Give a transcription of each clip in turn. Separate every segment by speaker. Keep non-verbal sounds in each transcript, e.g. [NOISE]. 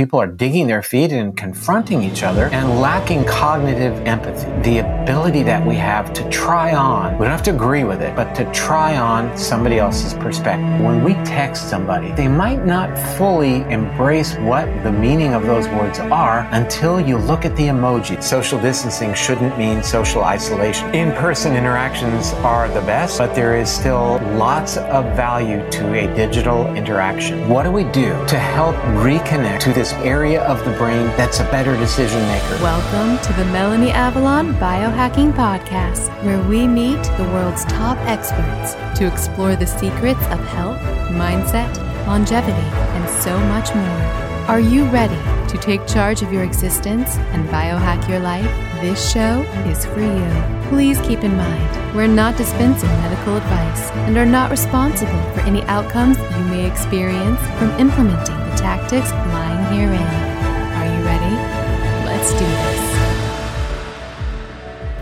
Speaker 1: people are digging their feet and confronting each other and lacking cognitive empathy. The ability that we have to try on, we don't have to agree with it, but to try on somebody else's perspective. When we text somebody, they might not fully embrace what the meaning of those words are until you look at the emoji. Social distancing shouldn't mean social isolation. In person interactions are the best, but there is still lots of value to a digital interaction. What do we do to help reconnect to this area of the brain that's a better decision maker?
Speaker 2: Welcome to the Melanie Avalon Biohacking Podcast, where we meet the world's top experts to explore the secrets of health, mindset, longevity, and so much more. Are you ready to take charge of your existence and biohack your life? This show is for you. Please keep in mind, we're not dispensing medical advice and are not responsible for any outcomes you may experience from implementing tactics lying herein. Are you ready? Let's do this.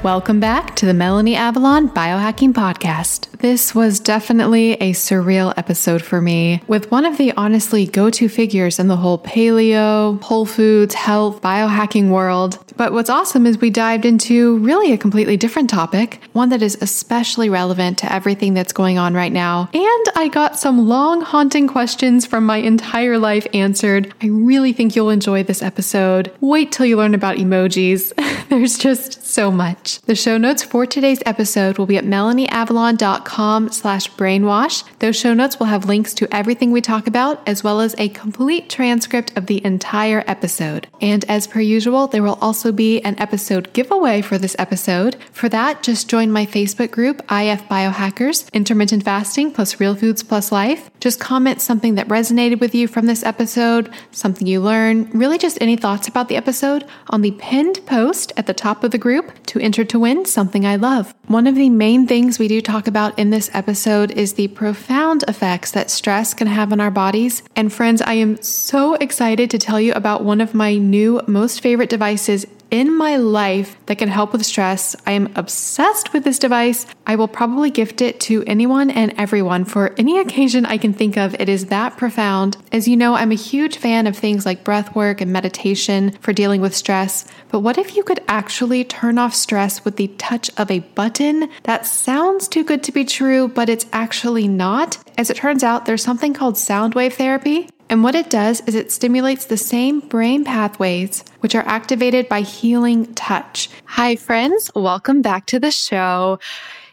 Speaker 2: Welcome back to the Melanie Avalon Biohacking Podcast. This was definitely a surreal episode for me with one of the honestly go to figures in the whole paleo, whole foods, health, biohacking world. But what's awesome is we dived into really a completely different topic, one that is especially relevant to everything that's going on right now. And I got some long, haunting questions from my entire life answered. I really think you'll enjoy this episode. Wait till you learn about emojis. [LAUGHS] There's just so much. The show notes for today's episode will be at melanieavalon.com slash brainwash. Those show notes will have links to everything we talk about, as well as a complete transcript of the entire episode. And as per usual, there will also be an episode giveaway for this episode. For that, just join my Facebook group, IF Biohackers, Intermittent Fasting plus Real Foods plus Life. Just comment something that resonated with you from this episode, something you learned, really just any thoughts about the episode on the pinned post at the top of the group to enter to win something I love. One of the main things we do talk about in this episode is the profound effects that stress can have on our bodies. And friends, I am so excited to tell you about one of my new most favorite devices in my life that can help with stress. I am obsessed with this device. I will probably gift it to anyone and everyone for any occasion I can think of. It is that profound. As you know, I'm a huge fan of things like breath work and meditation for dealing with stress. But what if you could actually turn off stress with the touch of a button? That sounds too good to be true, but it's actually not. As it turns out, there's something called sound wave therapy and what it does is it stimulates the same brain pathways which are activated by healing touch. Hi, friends. Welcome back to the show.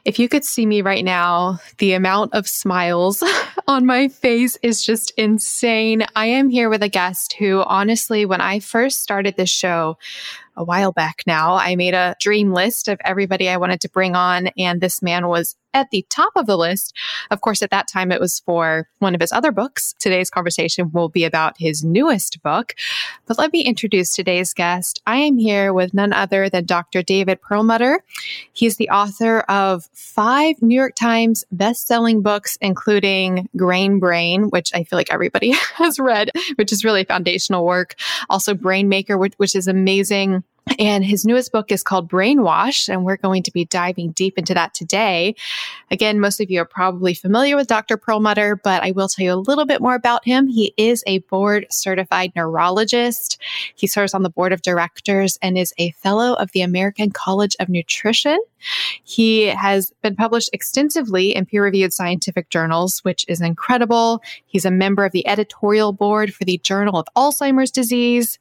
Speaker 2: If you could see me right now, the amount of smiles [LAUGHS] on my face is just insane. I am here with a guest who, honestly, when I first started this show, a while back now, I made a dream list of everybody I wanted to bring on, and this man was at the top of the list. Of course, at that time, it was for one of his other books. Today's conversation will be about his newest book. But let me introduce today's guest. I am here with none other than Dr. David Perlmutter. He's the author of five New York Times best-selling books, including Grain Brain, which I feel like everybody [LAUGHS] has read, which is really foundational work. Also, Brain Maker, which, which is amazing. And his newest book is called Brainwash, and we're going to be diving deep into that today. Again, most of you are probably familiar with Dr. Perlmutter, but I will tell you a little bit more about him. He is a board certified neurologist. He serves on the board of directors and is a fellow of the American College of Nutrition. He has been published extensively in peer reviewed scientific journals, which is incredible. He's a member of the editorial board for the Journal of Alzheimer's Disease.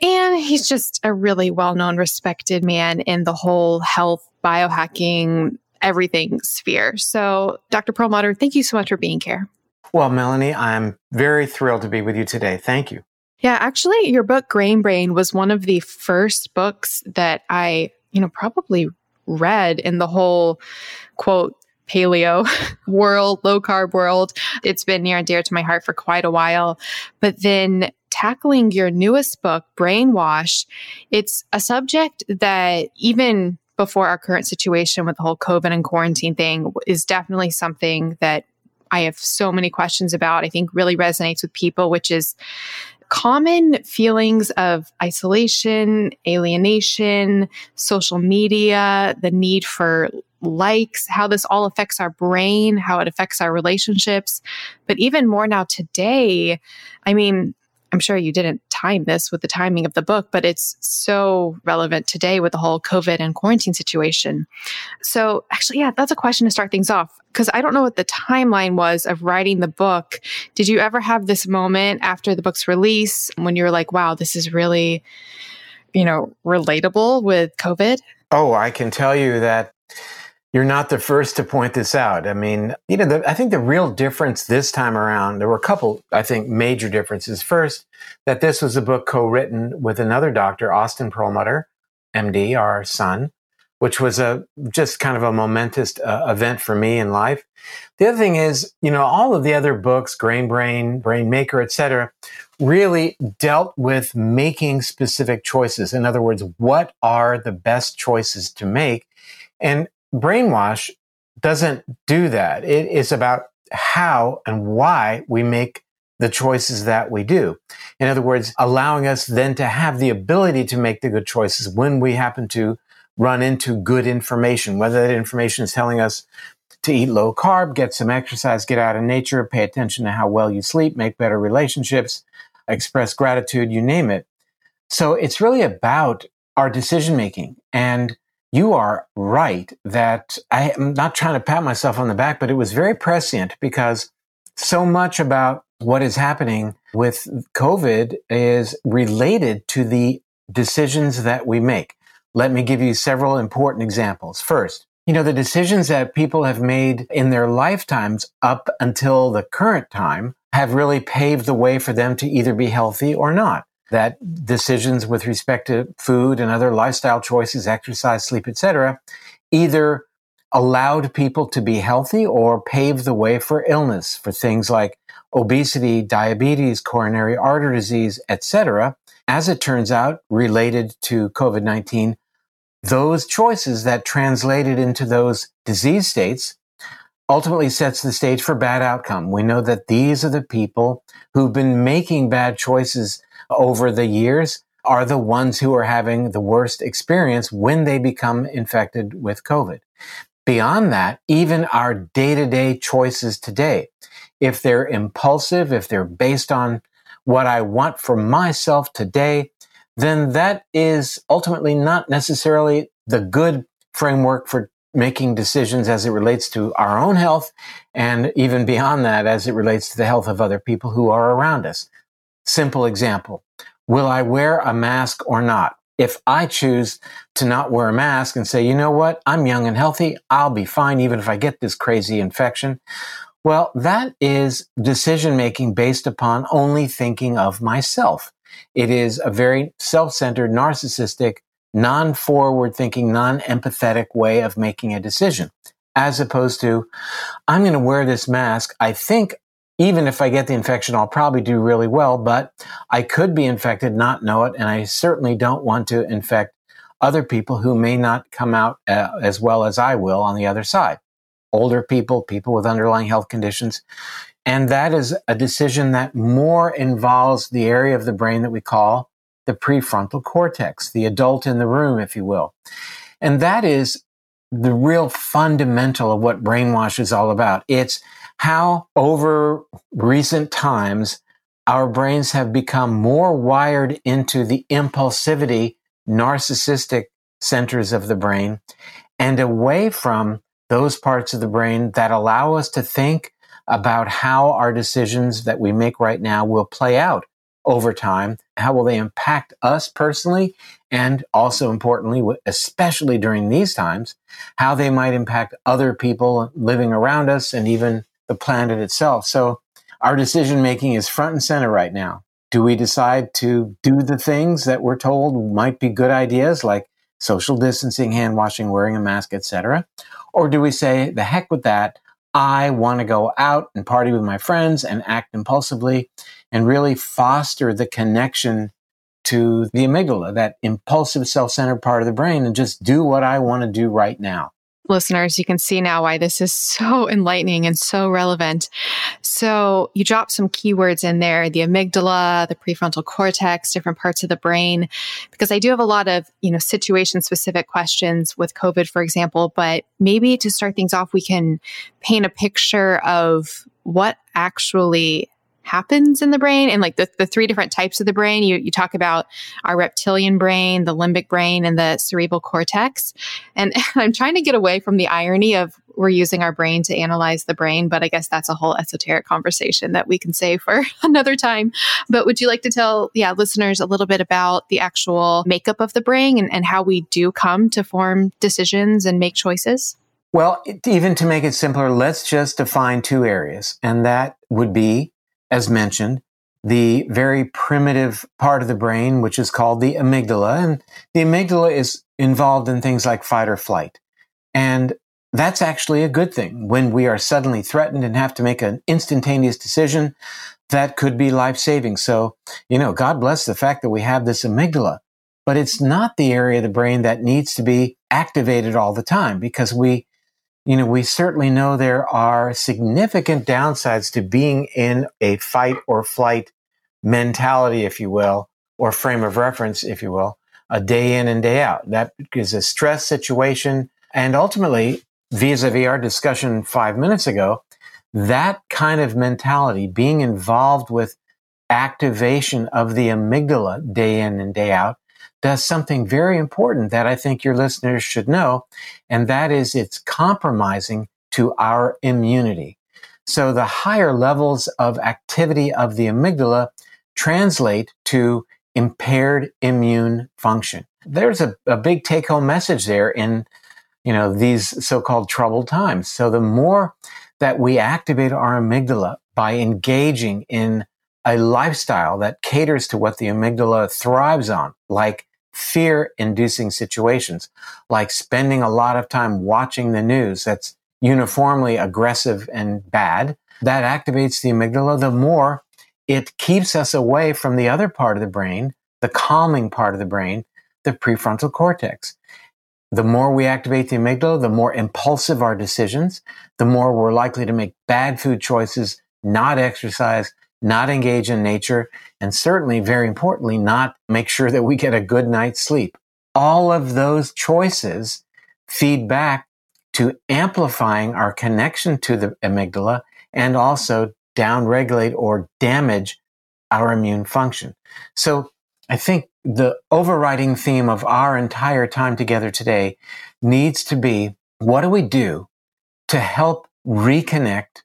Speaker 2: And he's just a really well known, respected man in the whole health, biohacking, everything sphere. So, Dr. Perlmutter, thank you so much for being here.
Speaker 1: Well, Melanie, I'm very thrilled to be with you today. Thank you.
Speaker 2: Yeah, actually, your book, Grain Brain, was one of the first books that I, you know, probably read in the whole quote, paleo [LAUGHS] world, low carb world. It's been near and dear to my heart for quite a while. But then tackling your newest book, Brainwash, it's a subject that even before our current situation with the whole COVID and quarantine thing is definitely something that I have so many questions about. I think really resonates with people, which is common feelings of isolation, alienation, social media, the need for likes, how this all affects our brain, how it affects our relationships. But even more now today, I mean, I'm sure you didn't time this with the timing of the book, but it's so relevant today with the whole COVID and quarantine situation. So, actually, yeah, that's a question to start things off because I don't know what the timeline was of writing the book. Did you ever have this moment after the book's release when you were like, wow, this is really, you know, relatable with COVID?
Speaker 1: Oh, I can tell you that you're not the first to point this out. I mean, you know, the, I think the real difference this time around, there were a couple, I think, major differences. First, that this was a book co-written with another doctor, Austin Perlmutter, MD, our son, which was a just kind of a momentous uh, event for me in life. The other thing is, you know, all of the other books, Grain Brain, Brain Maker, etc., really dealt with making specific choices. In other words, what are the best choices to make? And brainwash doesn't do that. It is about how and why we make the choices that we do. In other words, allowing us then to have the ability to make the good choices when we happen to run into good information, whether that information is telling us to eat low carb, get some exercise, get out in nature, pay attention to how well you sleep, make better relationships, express gratitude, you name it. So it's really about our decision making and you are right that I am not trying to pat myself on the back, but it was very prescient because so much about what is happening with COVID is related to the decisions that we make. Let me give you several important examples. First, you know, the decisions that people have made in their lifetimes up until the current time have really paved the way for them to either be healthy or not that decisions with respect to food and other lifestyle choices, exercise, sleep, etc., either allowed people to be healthy or paved the way for illness for things like obesity, diabetes, coronary artery disease, etc. As it turns out, related to COVID-19, those choices that translated into those disease states ultimately sets the stage for bad outcome. We know that these are the people who've been making bad choices over the years are the ones who are having the worst experience when they become infected with COVID. Beyond that, even our day to day choices today, if they're impulsive, if they're based on what I want for myself today, then that is ultimately not necessarily the good framework for making decisions as it relates to our own health and even beyond that as it relates to the health of other people who are around us. Simple example. Will I wear a mask or not? If I choose to not wear a mask and say, you know what, I'm young and healthy, I'll be fine even if I get this crazy infection. Well, that is decision making based upon only thinking of myself. It is a very self centered, narcissistic, non forward thinking, non empathetic way of making a decision, as opposed to, I'm going to wear this mask. I think even if I get the infection, I'll probably do really well, but I could be infected, not know it. And I certainly don't want to infect other people who may not come out uh, as well as I will on the other side. Older people, people with underlying health conditions. And that is a decision that more involves the area of the brain that we call the prefrontal cortex, the adult in the room, if you will. And that is the real fundamental of what brainwash is all about. It's how over recent times our brains have become more wired into the impulsivity, narcissistic centers of the brain and away from those parts of the brain that allow us to think about how our decisions that we make right now will play out over time. How will they impact us personally? And also importantly, especially during these times, how they might impact other people living around us and even the planet itself. So our decision making is front and center right now. Do we decide to do the things that we're told might be good ideas like social distancing, hand washing, wearing a mask, etc.? Or do we say, the heck with that? I want to go out and party with my friends and act impulsively and really foster the connection to the amygdala, that impulsive self-centered part of the brain and just do what I want to do right now
Speaker 2: listeners, you can see now why this is so [LAUGHS] enlightening and so relevant. So you drop some keywords in there, the amygdala, the prefrontal cortex, different parts of the brain, because I do have a lot of, you know, situation specific questions with COVID, for example, but maybe to start things off, we can paint a picture of what actually happens in the brain and like the, the three different types of the brain. You, you talk about our reptilian brain, the limbic brain, and the cerebral cortex. And [LAUGHS] I'm trying to get away from the irony of we're using our brain to analyze the brain, but I guess that's a whole esoteric conversation that we can save for [LAUGHS] another time. But would you like to tell, yeah, listeners a little bit about the actual makeup of the brain and, and how we do come to form decisions and make choices?
Speaker 1: Well, even to make it simpler, let's just define two areas. And that would be, as mentioned, the very primitive part of the brain, which is called the amygdala. And the amygdala is involved in things like fight or flight. And that's actually a good thing when we are suddenly threatened and have to make an instantaneous decision that could be life saving. So, you know, God bless the fact that we have this amygdala, but it's not the area of the brain that needs to be activated all the time because we you know, we certainly know there are significant downsides to being in a fight or flight mentality, if you will, or frame of reference, if you will, a day in and day out. That is a stress situation. And ultimately, vis a vis our discussion five minutes ago, that kind of mentality, being involved with activation of the amygdala day in and day out, does something very important that I think your listeners should know, and that is it's compromising to our immunity. So the higher levels of activity of the amygdala translate to impaired immune function. There's a, a big take home message there in, you know, these so-called troubled times. So the more that we activate our amygdala by engaging in a lifestyle that caters to what the amygdala thrives on, like fear inducing situations, like spending a lot of time watching the news that's uniformly aggressive and bad, that activates the amygdala, the more it keeps us away from the other part of the brain, the calming part of the brain, the prefrontal cortex. The more we activate the amygdala, the more impulsive our decisions, the more we're likely to make bad food choices, not exercise, not engage in nature, and certainly, very importantly, not make sure that we get a good night's sleep. All of those choices feed back to amplifying our connection to the amygdala and also downregulate or damage our immune function. So I think the overriding theme of our entire time together today needs to be what do we do to help reconnect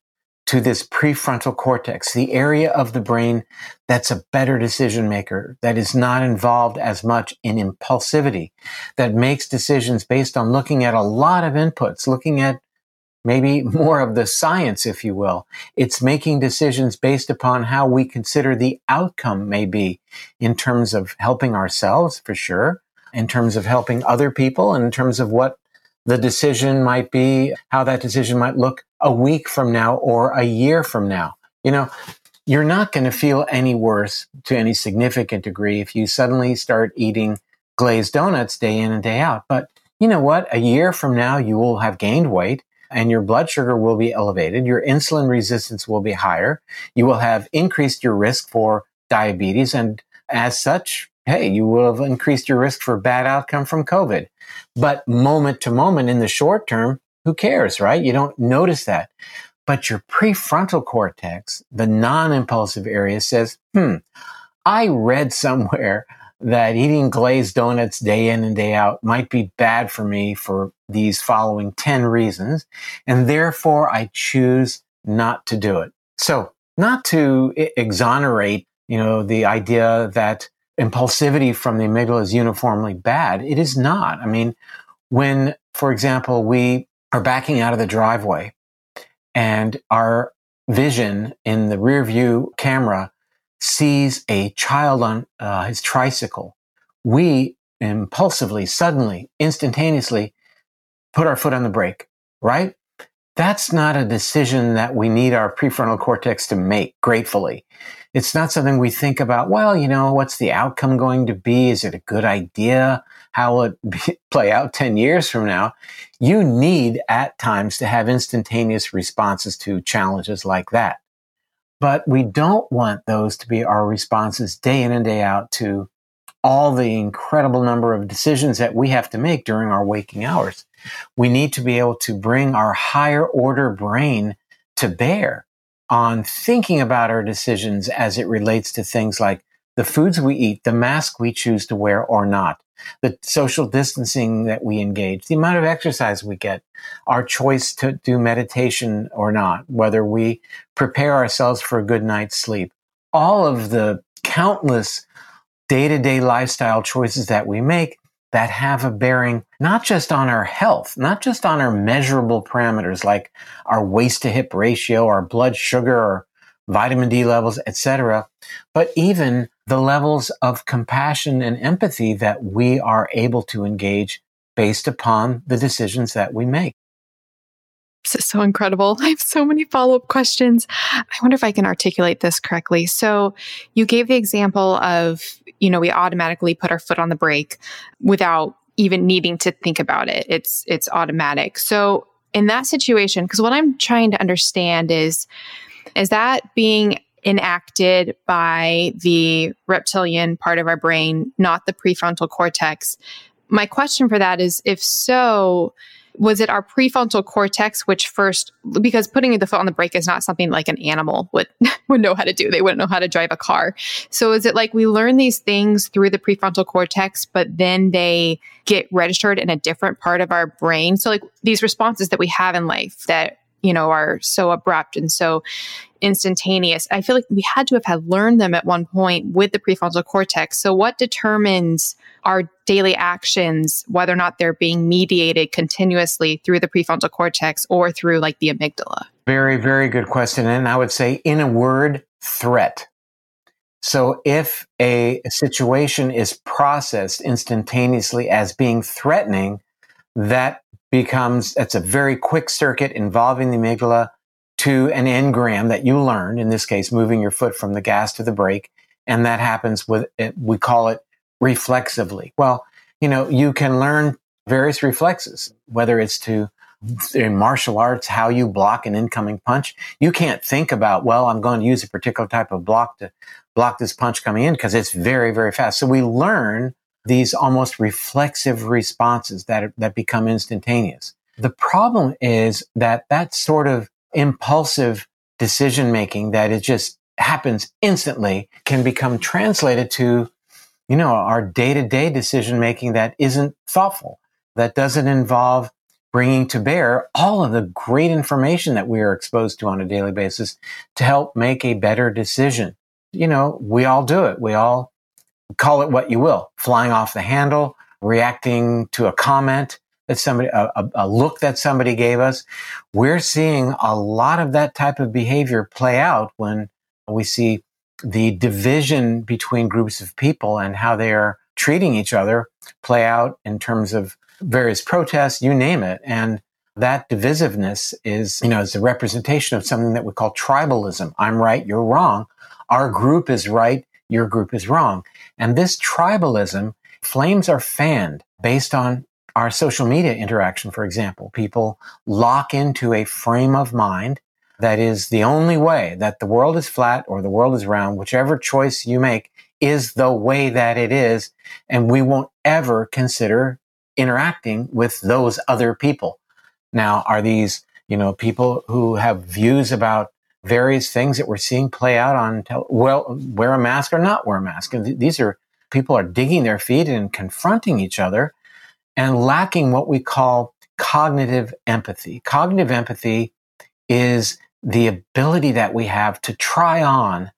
Speaker 1: to this prefrontal cortex, the area of the brain that's a better decision maker, that is not involved as much in impulsivity, that makes decisions based on looking at a lot of inputs, looking at maybe [LAUGHS] more of the science, if you will. It's making decisions based upon how we consider the outcome may be in terms of helping ourselves, for sure, in terms of helping other people, and in terms of what the decision might be, how that decision might look a week from now or a year from now. You know, you're not going to feel any worse to any significant degree if you suddenly start eating glazed donuts day in and day out. But you know what? A year from now, you will have gained weight and your blood sugar will be elevated. Your insulin resistance will be higher. You will have increased your risk for diabetes. And as such, hey, you will have increased your risk for bad outcome from COVID. But moment to moment in the short term, who cares, right? You don't notice that. But your prefrontal cortex, the non impulsive area, says, hmm, I read somewhere [LAUGHS] that eating glazed donuts day in and day out might be bad for me for these following 10 reasons. And therefore, I choose not to do it. So, not to exonerate, you know, the idea that impulsivity from the amygdala is uniformly bad. It is not. I mean, when, for example, we are backing out of the driveway and our vision in the rear view camera sees a child on uh, his tricycle, we impulsively, suddenly, instantaneously put our foot on the brake, right? That's not a decision that we need our prefrontal cortex to make gratefully. It's not something we think about, well, you know, what's the outcome going to be? Is it a good idea? How will it [LAUGHS] be, play out 10 years from now? You need at times to have instantaneous responses to challenges like that. But we don't want those to be our responses day in and day out to all the incredible number of decisions that we have to make during our waking hours. We need to be able to bring our higher order brain to bear on thinking about our decisions as it relates to things like the foods we eat, the mask we choose to wear or not, the social distancing that we engage, the amount of exercise we get, our choice to do meditation or not, whether we prepare ourselves for a good night's sleep. All of the countless day to day lifestyle choices that we make that have a bearing not just on our health, not just on our measurable parameters like our waist to hip ratio, our blood sugar, or vitamin D levels, etc., but even the levels of compassion and empathy that we are able to engage based upon the decisions that we make.
Speaker 2: This is so incredible. [LAUGHS] I have so many follow up questions. I wonder if I can articulate this correctly. So, you gave the example of, you know, we automatically put our foot on the brake without even needing to think about it. It's it's automatic. So, in that situation, because what I'm trying to understand is is that being enacted by the reptilian part of our brain, not the prefrontal cortex? My question for that is if so, was it our prefrontal cortex which first because putting the foot on the brake is not something like an animal would [LAUGHS] would know how to do. They wouldn't know how to drive a car. So is it like we learn these things through the prefrontal cortex but then they get registered in a different part of our brain? So like these responses that we have in life that you know, are so abrupt and so instantaneous. I feel like we had to have had learned them at one point with the prefrontal cortex. So what determines our daily actions, whether or not they're being mediated continuously through the prefrontal cortex or through like the amygdala?
Speaker 1: Very, very good question. And I would say in a word, threat. So if a situation is processed instantaneously as being threatening, that becomes that's a very quick circuit involving the amygdala to an engram that you learned in this case moving your foot from the gas to the brake and that happens with it, we call it reflexively. Well you know you can learn various reflexes whether it's to in martial arts how you block an incoming punch. You can't think about well i'm going to use a particular type of block to block this punch coming in because it's very very fast. So we learn these almost reflexive responses that, that become instantaneous. The problem is that that sort of impulsive decision making that it just happens instantly can become translated to, you know, our day to day decision making that isn't thoughtful, that doesn't involve bringing to bear all of the great information that we are exposed to on a daily basis to help make a better decision. You know, we all do it. We all call it what you will, flying off the handle, reacting to a comment that somebody, a, a, look that somebody gave us. We're seeing a lot of that type of behavior play out when we see the division between groups of people and how they are treating each other play out in terms of various protests, you name it. And that divisiveness is, you know, is a representation of something that we call tribalism. I'm right, you're wrong. Our group is right, your group is wrong. And this tribalism, flames are fanned based on our social media interaction, for example. People lock into a frame of mind that is the only way that the world is flat or the world is round, whichever choice you make is the way that it is. And we won't ever consider interacting with those other people. Now, are these, you know, people who have views about various things that we're seeing play out on, well, wear a mask or not wear a mask? And th- these are people are digging their feet and confronting each other and lacking what we call cognitive empathy. Cognitive empathy is the ability that we have to try on,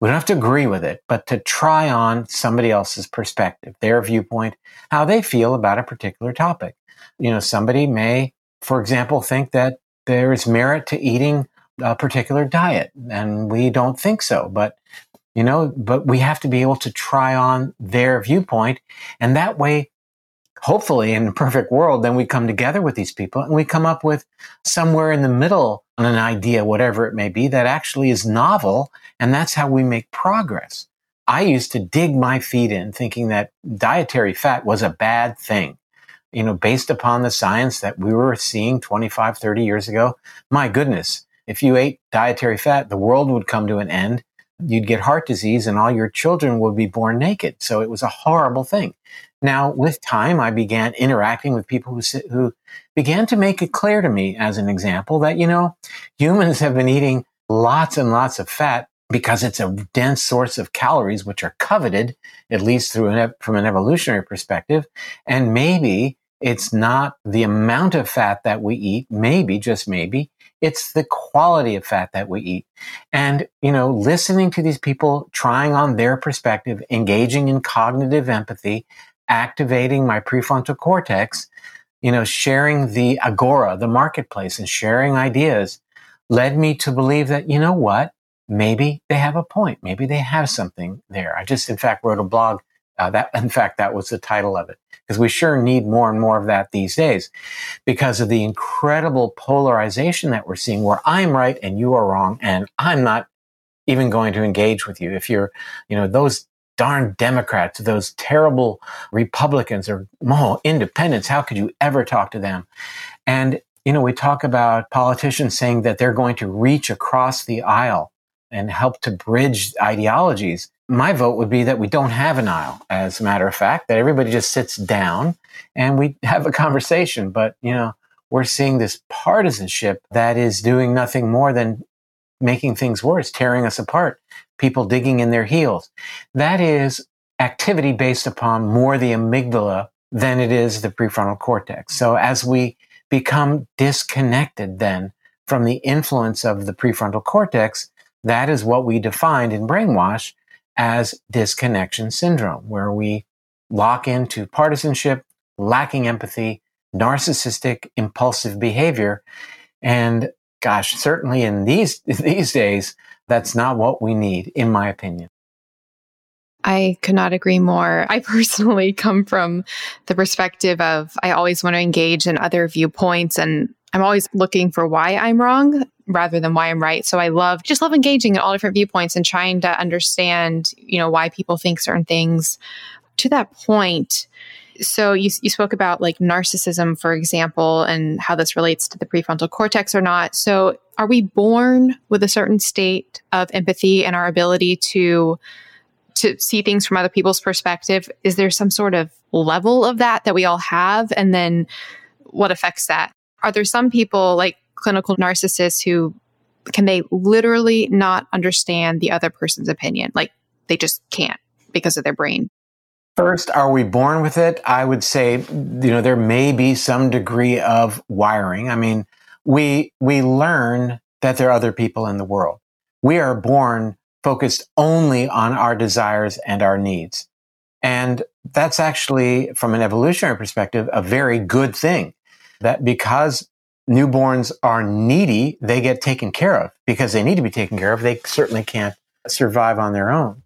Speaker 1: we don't have to agree with it, but to try on somebody else's perspective, their viewpoint, how they feel about a particular topic. You know, somebody may, for example, think that there is merit to eating a particular diet, and we don't think so. But you know, but we have to be able to try on their viewpoint. And that way, hopefully in a perfect world, then we come together with these people and we come up with somewhere in the middle on an idea, whatever it may be, that actually is novel. And that's how we make progress. I used to dig my feet in thinking that dietary fat was a bad thing. You know, based upon the science that we were seeing 25, 30 years ago, my goodness, if you ate dietary fat, the world would come to an end you'd get heart disease and all your children would be born naked. So it was a horrible thing. Now, with time, I began interacting with people who, who began to make it clear to me, as an example, that, you know, humans have been eating lots and lots of fat because it's a dense source of calories, which are coveted, at least through an, from an evolutionary perspective. And maybe it's not the amount of fat that we eat, maybe, just maybe, it's the quality of fat that we eat. And, you know, listening to these people, trying on their perspective, engaging in cognitive empathy, activating my prefrontal cortex, you know, sharing the agora, the marketplace, and sharing ideas led me to believe that, you know what? Maybe they have a point. Maybe they have something there. I just, in fact, wrote a blog. Uh, that, in fact, that was the title of it because we sure need more and more of that these days because of the incredible polarization that we're seeing where I'm right and you are wrong and I'm not even going to engage with you. If you're, you know, those darn Democrats, those terrible Republicans or oh, independents, how could you ever talk to them? And, you know, we talk about politicians saying that they're going to reach across the aisle and help to bridge ideologies. My vote would be that we don't have an aisle, as a matter of fact, that everybody just sits down and we [LAUGHS] have a conversation. But, you know, we're seeing this partisanship that is doing nothing more than making things worse, tearing us apart, people digging in their heels. That is activity based upon more the amygdala than it is the prefrontal cortex. So as we become disconnected then from the influence of the prefrontal cortex, that is what we defined in brainwash as disconnection syndrome, where we lock into partisanship, lacking empathy, narcissistic, impulsive behavior. And gosh, certainly in these, [LAUGHS] these days, that's not what we need, in my opinion.
Speaker 2: I could not agree more. I [LAUGHS] personally come from the perspective of I always want to engage in other viewpoints and I'm always looking for why I'm wrong rather than why I'm right. So I love just love engaging in all different viewpoints and trying to understand, you know, why people think certain things. To that point, so you, you spoke about like narcissism, for example, and how this relates to the prefrontal cortex or not. So are we born with a certain state of empathy and our ability to to see things from other people's perspective? Is there some sort of level of that that we all have? And then what affects that? Are there some people like clinical narcissists who can they literally not understand the other person's opinion? Like they just can't because of their brain.
Speaker 1: First, are we born with it? I would say, you know, there may be some degree of wiring. I mean, we, we learn that there are other people in the world. We are born focused only on our desires and our needs. And that's actually, from an evolutionary perspective, a very good thing. That because newborns are needy, they get taken care of because they need to be taken care of. They certainly can't survive on their own.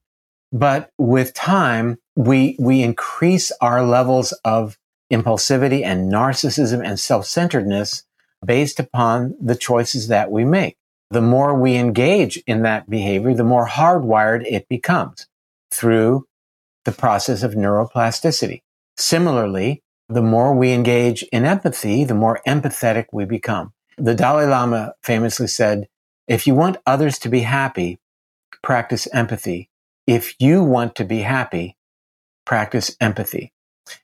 Speaker 1: But with time, we, we increase our levels of impulsivity and narcissism and self-centeredness based upon the choices that we make. The more we engage in that behavior, the more hardwired it becomes through the process of neuroplasticity. Similarly, the more we engage in empathy, the more empathetic we become. The Dalai Lama famously said, if you want others to be happy, practice empathy. If you want to be happy, practice empathy.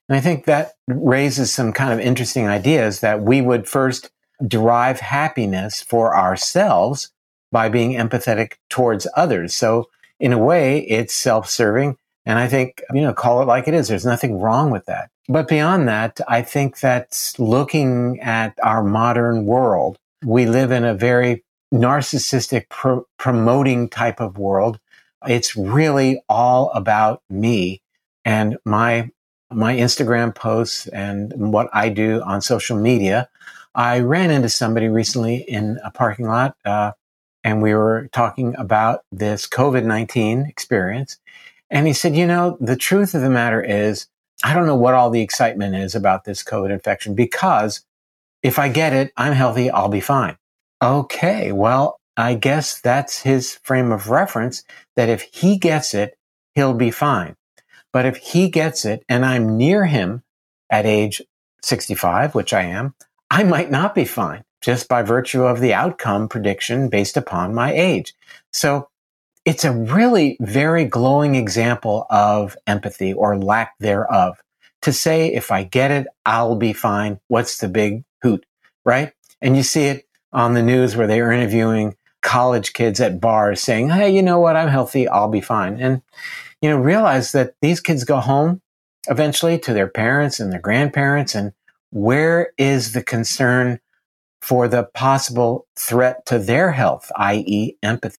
Speaker 1: And I think that raises some kind of interesting ideas that we would first derive happiness for ourselves by being empathetic towards others. So in a way, it's self-serving. And I think, you know, call it like it is. There's nothing wrong with that. But beyond that, I think that looking at our modern world, we live in a very narcissistic pro- promoting type of world. It's really all about me and my my Instagram posts and what I do on social media. I ran into somebody recently in a parking lot, uh, and we were talking about this COVID 19 experience. And he said, You know, the truth of the matter is, I don't know what all the excitement is about this COVID infection because if I get it, I'm healthy, I'll be fine. Okay, well, I guess that's his frame of reference that if he gets it, he'll be fine. But if he gets it and I'm near him at age 65, which I am, I might not be fine just by virtue of the outcome prediction based upon my age. So it's a really very glowing example of empathy or lack thereof. To say, if I get it, I'll be fine. What's the big hoot, right? And you see it on the news where they are interviewing college kids at bars saying, Hey, you know what? I'm healthy. I'll be fine. And, you know, realize that these kids go home eventually to their parents and their grandparents. And where is the concern for the possible threat to their health, i.e., empathy?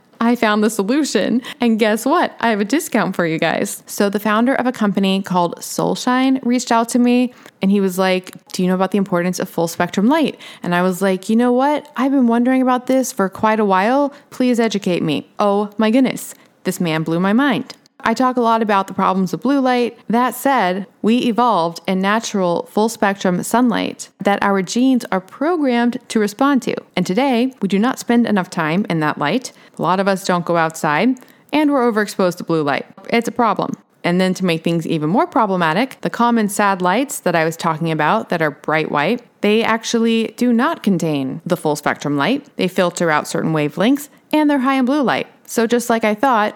Speaker 2: I found the solution. And guess what? I have a discount for you guys. So, the founder of a company called Soulshine reached out to me and he was like, Do you know about the importance of full spectrum light? And I was like, You know what? I've been wondering about this for quite a while. Please educate me. Oh my goodness. This man blew my mind. I talk a lot about the problems of blue light. That said, we evolved in natural full spectrum sunlight that our genes are programmed to respond to. And today, we do not spend enough time in that light. A lot of us don't go outside, and we're overexposed to blue light. It's a problem. And then to make things even more problematic, the common sad lights that I was talking about that are bright white, they actually do not contain the full spectrum light. They filter out certain wavelengths and they're high in blue light. So just like I thought,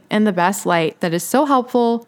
Speaker 2: in the best light that is so helpful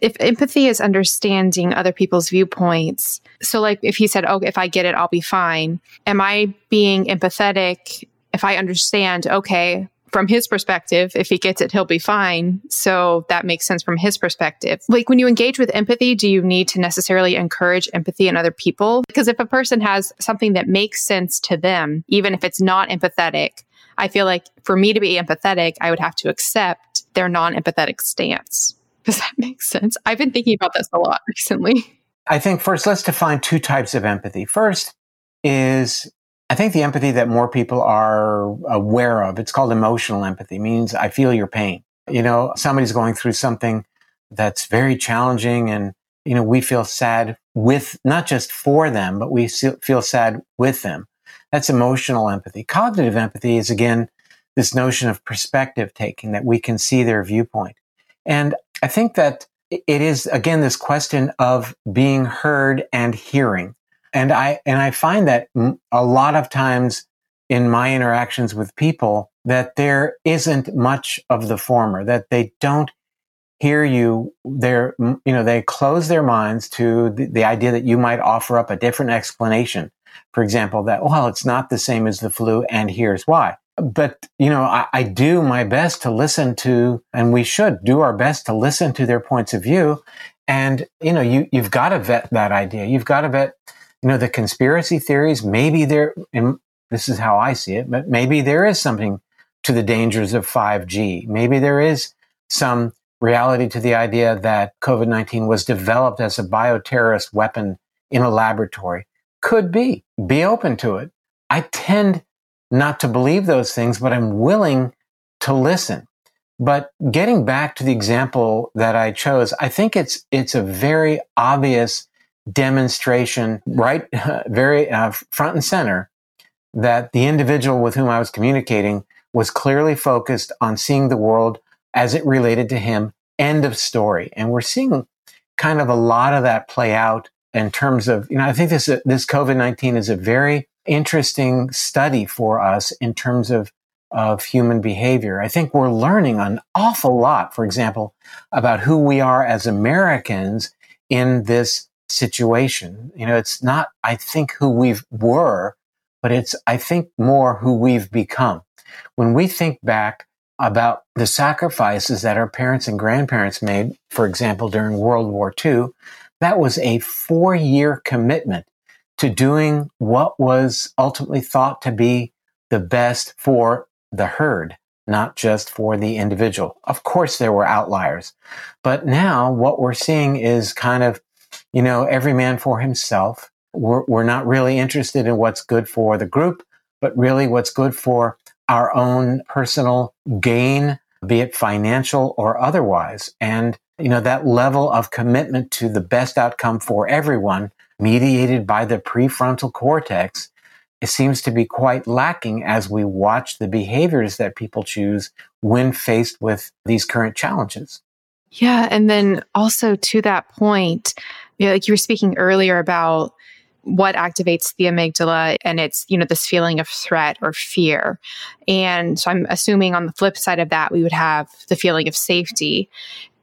Speaker 3: if empathy is understanding other people's viewpoints, so like if he said, Oh, if I get it, I'll be fine. Am I being empathetic if I understand, okay, from his perspective, if he gets it, he'll be fine. So that makes sense from his perspective. Like when you engage with empathy, do you need to necessarily encourage empathy in other people? Because if a person has something that makes sense to them, even if it's not empathetic, I feel like for me to be empathetic, I would have to accept their non empathetic stance. Does that make sense? I've been thinking about this a lot recently.
Speaker 1: I think first, let's define two types of empathy. First is, I think the empathy that more people are aware of, it's called emotional empathy, means I feel your pain. You know, somebody's going through something that's very challenging and, you know, we feel sad with, not just for them, but we feel sad with them. That's emotional empathy. Cognitive empathy is again, this notion of perspective taking that we can see their viewpoint. And I think that it is again this question of being heard and hearing. And I and I find that a lot of times in my interactions with people that there isn't much of the former, that they don't hear you. They're, you know, they close their minds to the, the idea that you might offer up a different explanation. For example, that, well, it's not the same as the flu and here's why but you know I, I, do my best to listen to and we should do our best to listen to their points of view. And you know you you've got to vet that idea. You've got to vet you know the conspiracy theories. Maybe there and this is how i see it but maybe there is something to the dangers of 5g maybe there is some reality to the idea that covid-19 was developed as a bioterrorist weapon in a laboratory. Could be. Be open to it. I tend not to believe those things, but I'm willing to listen. But getting back to the example that I chose, I think it's it's a very obvious demonstration, right, [LAUGHS] very uh, front and center, that the individual with whom I was communicating was clearly focused on seeing the world as it related to him. End of story. And we're seeing kind of a lot of that play out in terms of, you know, I think this this COVID nineteen is a very interesting study for us in terms of, of human behavior. I think we're learning an awful lot, for example, about who we are as Americans in this situation. You know, it's not, I think, who we were, but it's, I think, more who we've become. When we think back about the sacrifices that our parents and grandparents made, for example, during World War II, that was a four year commitment to doing what was ultimately thought to be the best for the herd, not just for the individual. Of course, there were outliers, but now what we're seeing is kind of, you know, every man for himself. We're, we're not really interested in what's good for the group, but really what's good for our own personal gain, be it financial or otherwise. And, you know, that level of commitment to the best outcome for everyone mediated by the prefrontal cortex it seems to be quite lacking as we watch the behaviors that people choose when faced with these current challenges.
Speaker 2: Yeah. And then also to that point, you know, like you were speaking earlier about what activates the amygdala and it's you know this feeling of threat or fear and so i'm assuming on the flip side of that we would have the feeling of safety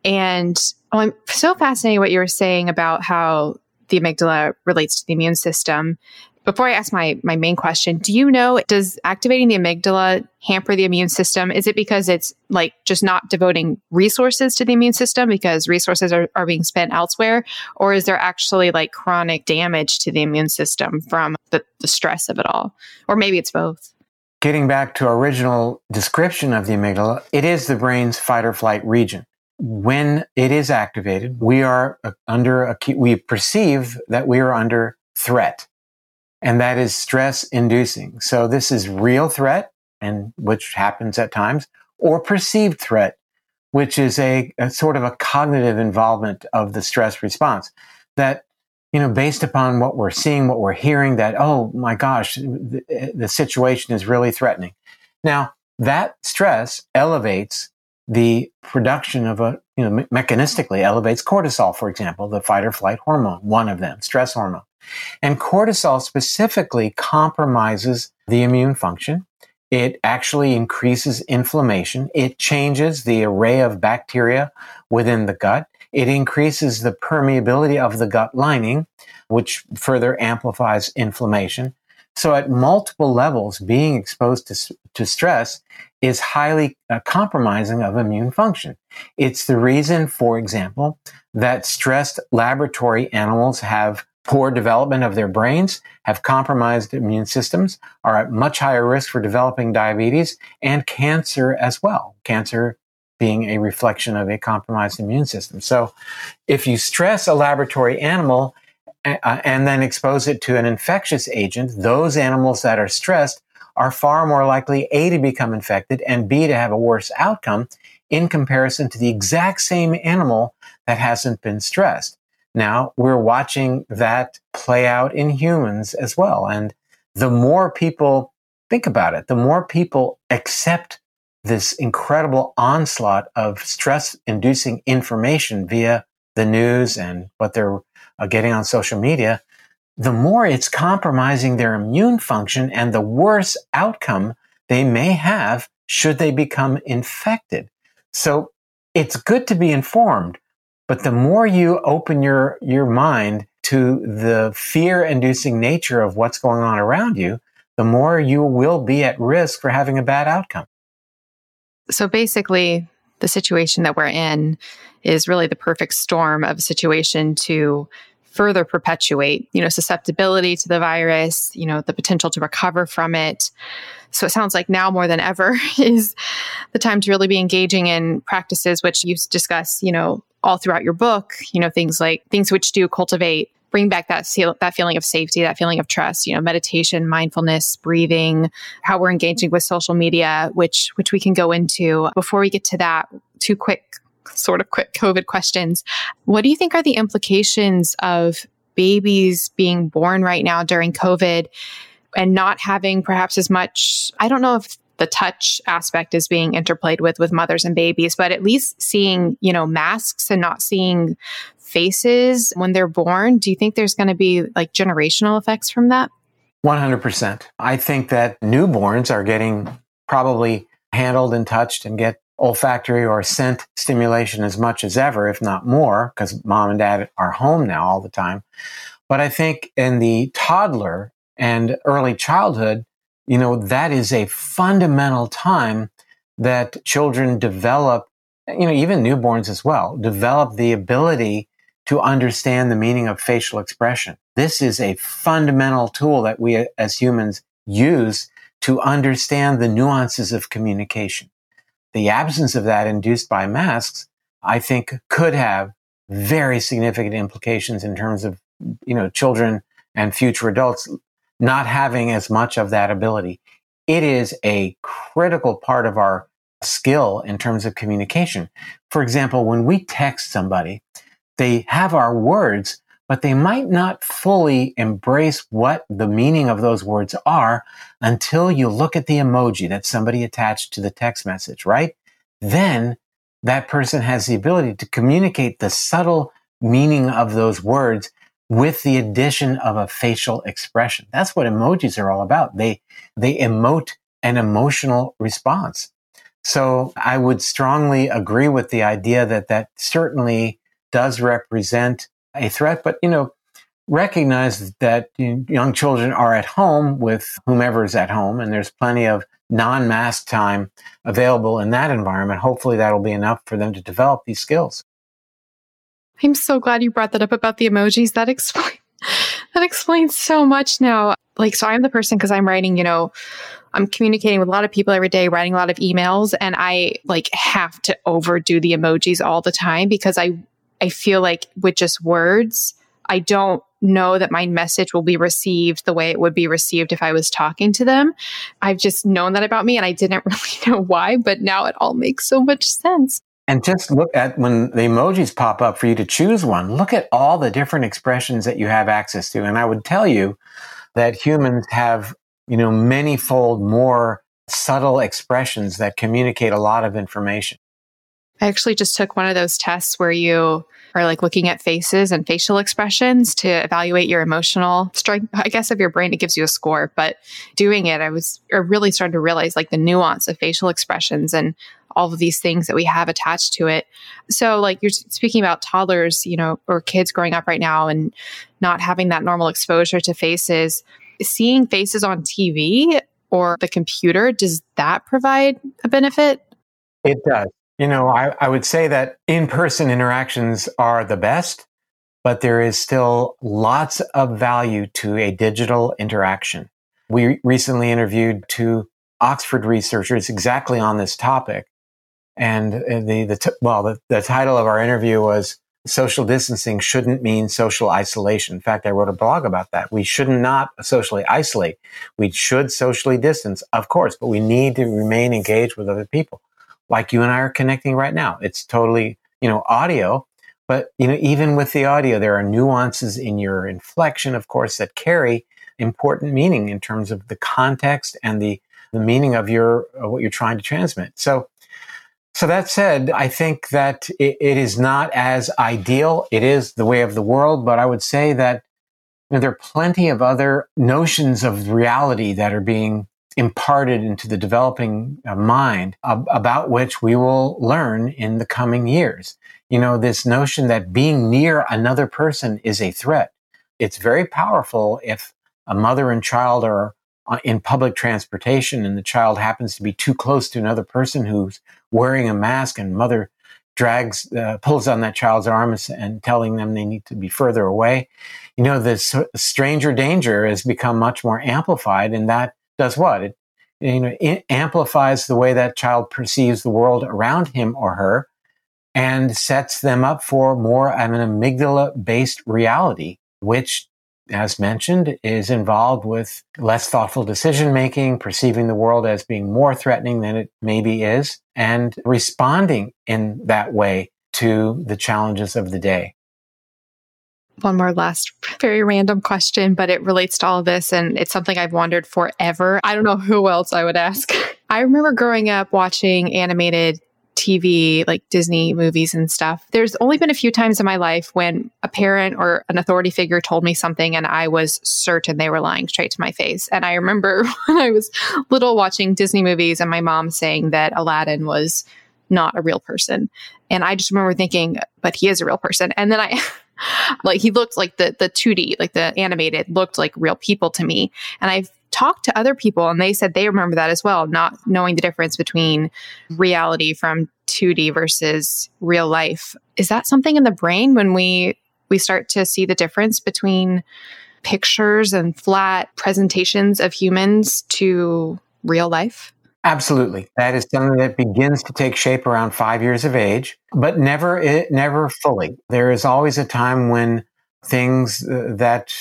Speaker 2: and oh, i'm so fascinated what you were saying about how the amygdala relates to the immune system before I ask my my main question, do you know does activating the amygdala hamper the immune system? Is it because it's like just not devoting resources to the immune system because resources are, are being spent elsewhere? Or is there actually like chronic damage to the immune system from the, the stress of it all? Or maybe it's both.
Speaker 1: Getting back to original description of the amygdala, it is the brain's fight or flight region. When it is activated, we are under a, we perceive that we are under threat and that is stress inducing. So this is real threat and which happens at times or perceived threat, which is a, a, sort of a cognitive involvement of the stress response that, you know, based upon what we're seeing, what we're hearing that, oh my gosh, the, the situation is really threatening. Now that stress elevates the production of a, you know, mechanistically elevates cortisol, for example, the fight or flight hormone, one of them, stress hormone. And cortisol specifically compromises the immune function. It actually increases inflammation. It changes the array of bacteria within the gut. It increases the permeability of the gut lining, which further amplifies inflammation. So at multiple levels, being exposed to, to stress is highly uh, compromising of immune function. It's the reason, for example, that stressed laboratory animals have poor development of their brains, have compromised immune systems, are at much higher risk for developing diabetes and cancer as well. Cancer being a reflection of a compromised immune system. So if you stress a laboratory animal and then expose it to an infectious agent, those animals that are stressed are far more likely A to become infected and B to have a worse outcome in comparison to the exact same animal that hasn't been stressed. Now we're watching that play out in humans as well. And the more people think about it, the more people accept this incredible onslaught of stress inducing information via the news and what they're uh, getting on social media, the more it's compromising their immune function and the worse outcome they may have should they become infected. So it's good to be informed, but the more you open your, your mind to the fear inducing nature of what's going on around you, the more you will be at risk for having a bad outcome.
Speaker 2: So basically, the situation that we're in is really the perfect storm of a situation to further perpetuate, you know, susceptibility to the virus, you know, the potential to recover from it. So it sounds like now more than ever [LAUGHS] is the time to really be engaging in practices which you discuss, you know, all throughout your book, you know, things like things which do cultivate bring back that feel, that feeling of safety, that feeling of trust, you know, meditation, mindfulness, breathing, how we're engaging with social media, which which we can go into. Before we get to that, two quick sort of quick COVID questions. What do you think are the implications of babies being born right now during COVID and not having perhaps as much I don't know if the touch aspect is being interplayed with with mothers and babies but at least seeing you know masks and not seeing faces when they're born do you think there's going to be like generational effects from that
Speaker 1: 100% i think that newborns are getting probably handled and touched and get olfactory or scent stimulation as much as ever if not more because mom and dad are home now all the time but i think in the toddler and early childhood you know, that is a fundamental time that children develop, you know, even newborns as well, develop the ability to understand the meaning of facial expression. This is a fundamental tool that we as humans use to understand the nuances of communication. The absence of that induced by masks, I think could have very significant implications in terms of, you know, children and future adults not having as much of that ability. It is a critical part of our skill in terms of communication. For example, when we text somebody, they have our words, but they might not fully embrace what the meaning of those words are until you look at the emoji that somebody attached to the text message, right? Then that person has the ability to communicate the subtle meaning of those words with the addition of a facial expression. That's what emojis are all about. They, they emote an emotional response. So I would strongly agree with the idea that that certainly does represent a threat, but you know, recognize that young children are at home with whomever is at home and there's plenty of non-mask time available in that environment. Hopefully that'll be enough for them to develop these skills.
Speaker 2: I'm so glad you brought that up about the emojis. That explains [LAUGHS] that explains so much now. Like, so I'm the person because I'm writing, you know, I'm communicating with a lot of people every day, writing a lot of emails, and I like have to overdo the emojis all the time because I I feel like with just words, I don't know that my message will be received the way it would be received if I was talking to them. I've just known that about me and I didn't [LAUGHS] really know why, but now it all makes so much sense.
Speaker 1: And just look at when the emojis pop up for you to choose one, look at all the different expressions that you have access to. And I would tell you that humans have, you know, many fold more subtle expressions that communicate a lot of information.
Speaker 2: I actually just took one of those tests where you are like looking at faces and facial expressions to evaluate your emotional strength. I guess of your brain, it gives you a score. But doing it, I was I really started to realize like the nuance of facial expressions and all of these things that we have attached to it. So, like you're speaking about toddlers, you know, or kids growing up right now and not having that normal exposure to faces, seeing faces on TV or the computer, does that provide a benefit?
Speaker 1: It does. You know, I, I would say that in person interactions are the best, but there is still lots of value to a digital interaction. We recently interviewed two Oxford researchers exactly on this topic. And the, the, t- well, the, the title of our interview was social distancing shouldn't mean social isolation. In fact, I wrote a blog about that. We should not socially isolate. We should socially distance, of course, but we need to remain engaged with other people like you and I are connecting right now. It's totally, you know, audio. But, you know, even with the audio, there are nuances in your inflection, of course, that carry important meaning in terms of the context and the, the meaning of your, what you're trying to transmit. So, so that said, I think that it, it is not as ideal. It is the way of the world, but I would say that you know, there are plenty of other notions of reality that are being imparted into the developing uh, mind about which we will learn in the coming years. You know, this notion that being near another person is a threat. It's very powerful if a mother and child are uh, in public transportation and the child happens to be too close to another person who's wearing a mask and mother drags, uh, pulls on that child's arms and telling them they need to be further away. You know, this stranger danger has become much more amplified and that does what? It, you know, it amplifies the way that child perceives the world around him or her and sets them up for more of an amygdala based reality, which, as mentioned, is involved with less thoughtful decision making, perceiving the world as being more threatening than it maybe is, and responding in that way to the challenges of the day
Speaker 2: one more last very random question, but it relates to all of this and it's something I've wondered forever. I don't know who else I would ask. [LAUGHS] I remember growing up watching animated TV, like Disney movies and stuff. There's only been a few times in my life when a parent or an authority figure told me something and I was certain they were lying straight to my face. And I remember [LAUGHS] when I was little watching Disney movies and my mom saying that Aladdin was not a real person. And I just remember thinking, but he is a real person. And then I [LAUGHS] [LAUGHS] like he looked like the the 2D, like the animated looked like real people to me. And I've talked to other people and they said they remember that as well, not knowing the difference between reality from 2D versus real life. Is that something in the brain when we we start to see the difference between pictures and flat presentations of humans to real life?
Speaker 1: Absolutely. That is something that begins to take shape around five years of age, but never, it, never fully. There is always a time when things uh, that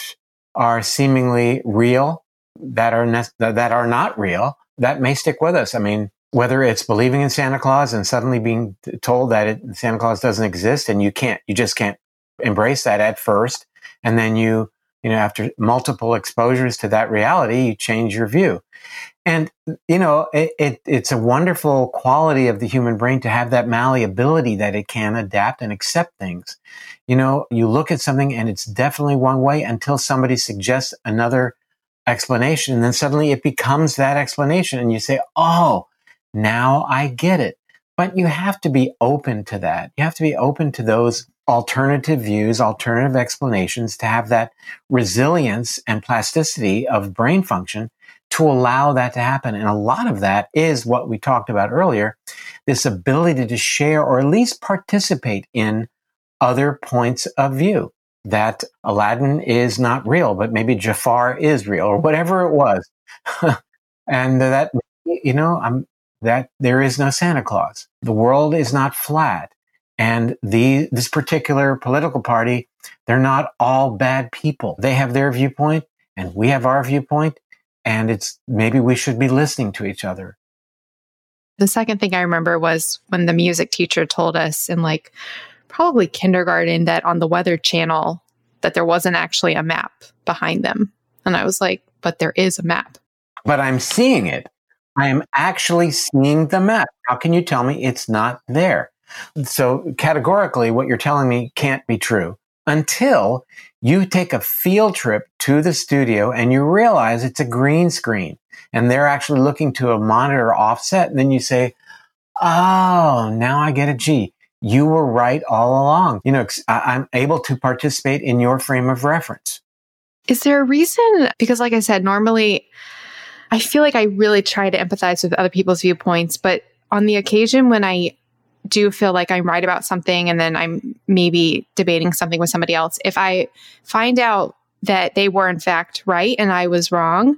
Speaker 1: are seemingly real, that are, ne- that are not real, that may stick with us. I mean, whether it's believing in Santa Claus and suddenly being told that it, Santa Claus doesn't exist and you can't, you just can't embrace that at first. And then you, you know, after multiple exposures to that reality, you change your view. And, you know, it, it, it's a wonderful quality of the human brain to have that malleability that it can adapt and accept things. You know, you look at something and it's definitely one way until somebody suggests another explanation. And then suddenly it becomes that explanation and you say, Oh, now I get it. But you have to be open to that. You have to be open to those alternative views, alternative explanations to have that resilience and plasticity of brain function to allow that to happen. And a lot of that is what we talked about earlier, this ability to share or at least participate in other points of view that Aladdin is not real, but maybe Jafar is real or whatever it was. [LAUGHS] and that, you know, I'm, that there is no Santa Claus. The world is not flat. And the, this particular political party, they're not all bad people. They have their viewpoint and we have our viewpoint. And it's maybe we should be listening to each other.
Speaker 2: The second thing I remember was when the music teacher told us in like probably kindergarten that on the weather channel that there wasn't actually a map behind them. And I was like, but there is a map.
Speaker 1: But I'm seeing it. I am actually seeing the map. How can you tell me it's not there? So categorically, what you're telling me can't be true until you take a field trip to the studio and you realize it's a green screen and they're actually looking to a monitor offset. And then you say, Oh, now I get a G. You were right all along. You know, I'm able to participate in your frame of reference.
Speaker 2: Is there a reason? Because, like I said, normally I feel like I really try to empathize with other people's viewpoints, but on the occasion when I do feel like I'm right about something and then I'm maybe debating something with somebody else, if I find out that they were in fact right and I was wrong,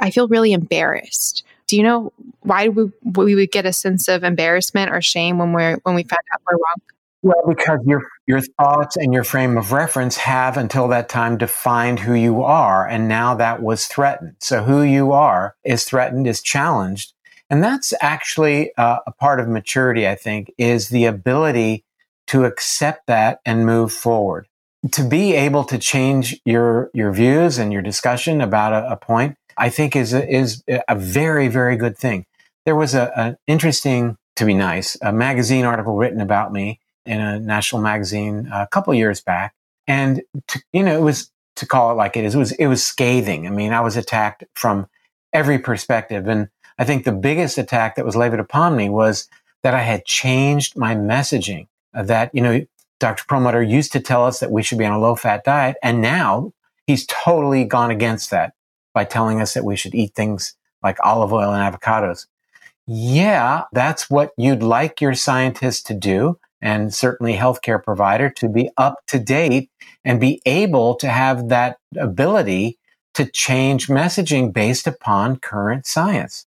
Speaker 2: I feel really embarrassed. Do you know why we, we would get a sense of embarrassment or shame when we're when we find out we're wrong?
Speaker 1: Well, because your your thoughts and your frame of reference have until that time defined who you are, and now that was threatened. So who you are is threatened, is challenged, and that's actually uh, a part of maturity. I think is the ability to accept that and move forward. To be able to change your your views and your discussion about a, a point, I think is a, is a very very good thing. There was a, an interesting, to be nice, a magazine article written about me in a national magazine a couple years back. And, to, you know, it was to call it like it is, it was, it was scathing. I mean, I was attacked from every perspective. And I think the biggest attack that was levied upon me was that I had changed my messaging uh, that, you know, Dr. Perlmutter used to tell us that we should be on a low fat diet. And now he's totally gone against that by telling us that we should eat things like olive oil and avocados. Yeah, that's what you'd like your scientists to do and certainly healthcare provider to be up to date and be able to have that ability to change messaging based upon current science.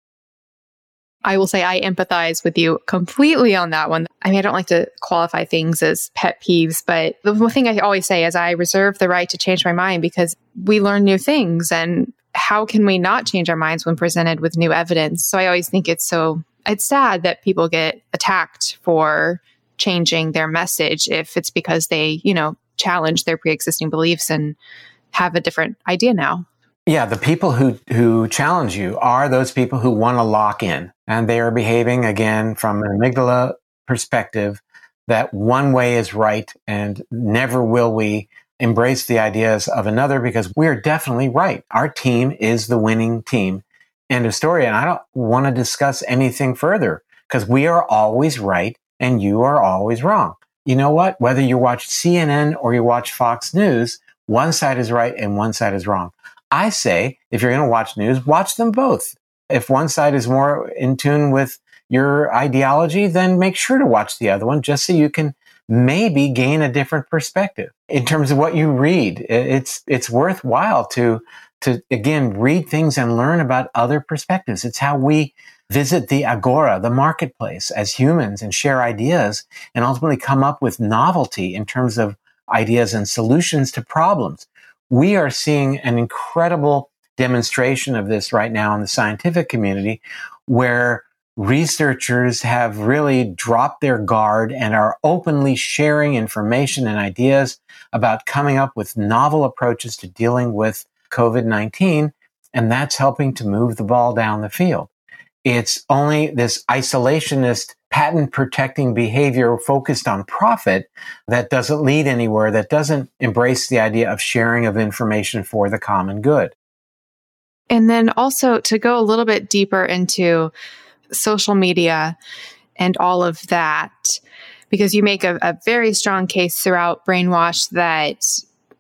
Speaker 2: I will say I empathize with you completely on that one. I mean, I don't like to qualify things as pet peeves, but the one thing I always say is I reserve the right to change my mind because we learn new things. And how can we not change our minds when presented with new evidence? So I always think it's so, it's sad that people get attacked for changing their message if it's because they, you know, challenge their pre-existing beliefs and have a different idea now.
Speaker 1: Yeah, the people who who challenge you are those people who want to lock in and they are behaving again from an amygdala perspective that one way is right and never will we embrace the ideas of another because we're definitely right. Our team is the winning team. End of story. And I don't want to discuss anything further because we are always right and you are always wrong. You know what? Whether you watch CNN or you watch Fox News, one side is right and one side is wrong. I say, if you're going to watch news, watch them both. If one side is more in tune with your ideology, then make sure to watch the other one just so you can maybe gain a different perspective in terms of what you read. It's, it's worthwhile to, to again, read things and learn about other perspectives. It's how we visit the agora, the marketplace as humans and share ideas and ultimately come up with novelty in terms of ideas and solutions to problems. We are seeing an incredible demonstration of this right now in the scientific community where researchers have really dropped their guard and are openly sharing information and ideas about coming up with novel approaches to dealing with COVID 19. And that's helping to move the ball down the field. It's only this isolationist patent protecting behavior focused on profit that doesn't lead anywhere, that doesn't embrace the idea of sharing of information for the common good.
Speaker 3: And then also to go a little bit deeper into social media and all of that, because you make a, a very strong case throughout Brainwash that,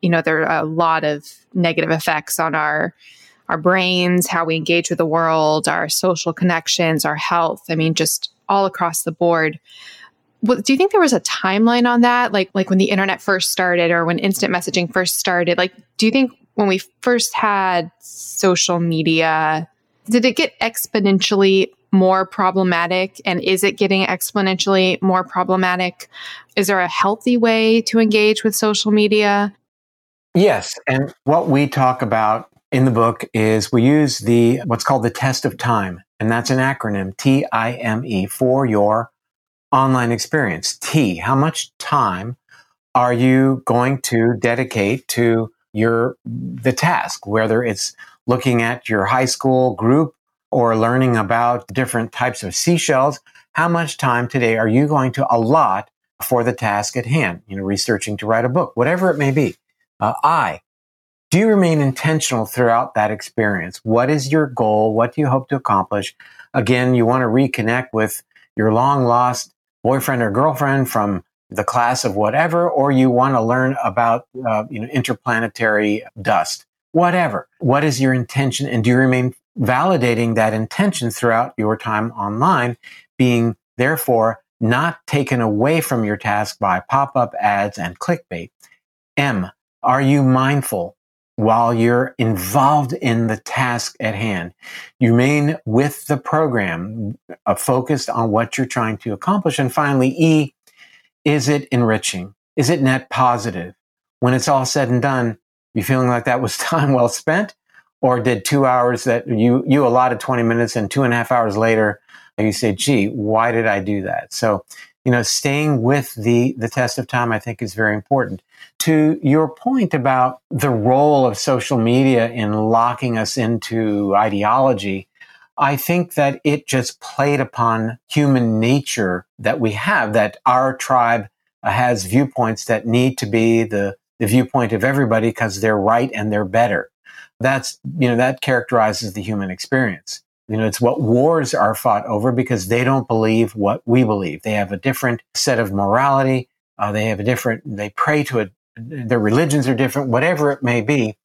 Speaker 3: you know, there are a lot of negative effects on our our brains, how we engage with the world, our social connections, our health. I mean, just all across the board. Do you think there was a timeline on that? Like, like when the internet first started or when instant messaging first started? Like, do you think when we first had social media, did it get exponentially more problematic? And is it getting exponentially more problematic? Is there a healthy way to engage with social media?
Speaker 1: Yes. And what we talk about in the book is we use the what's called the test of time. And that's an acronym T I M E for your online experience. T, how much time are you going to dedicate to your the task, whether it's looking at your high school group or learning about different types of seashells, how much time today are you going to allot for the task at hand? You know, researching to write a book, whatever it may be. Uh, I, do you remain intentional throughout that experience? What is your goal? What do you hope to accomplish? Again, you want to reconnect with your long lost boyfriend or girlfriend from the class of whatever, or you want to learn about uh, you know interplanetary dust, whatever. What is your intention, and do you remain validating that intention throughout your time online, being therefore not taken away from your task by pop-up ads and clickbait? M. Are you mindful while you're involved in the task at hand. You remain with the program, uh, focused on what you're trying to accomplish. And finally, E, is it enriching? Is it net positive? When it's all said and done, you feeling like that was [LAUGHS] time well spent? Or did two hours that you, you allotted 20 minutes and two and a half hours later, you say, gee, why did I do that? So, you know, staying with the, the test of time, I think is very important. To your point about the role of social media in locking us into ideology, I think that it just played upon human nature that we have, that our tribe has viewpoints that need to be the, the viewpoint of everybody because they're right and they're better. That's, you know, that characterizes the human experience. You know, it's what wars are fought over because they don't believe what we believe. They have a different set of morality. Uh, they have a different, they pray to it. their religions are different, whatever it may be.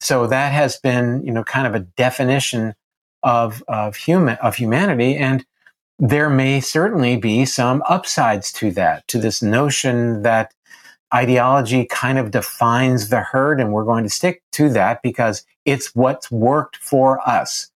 Speaker 1: So that has been, you know, kind of a definition of of human of humanity and there may certainly be some upsides to that to this notion that ideology kind of defines the herd and we're going to stick to that because it's what's worked for us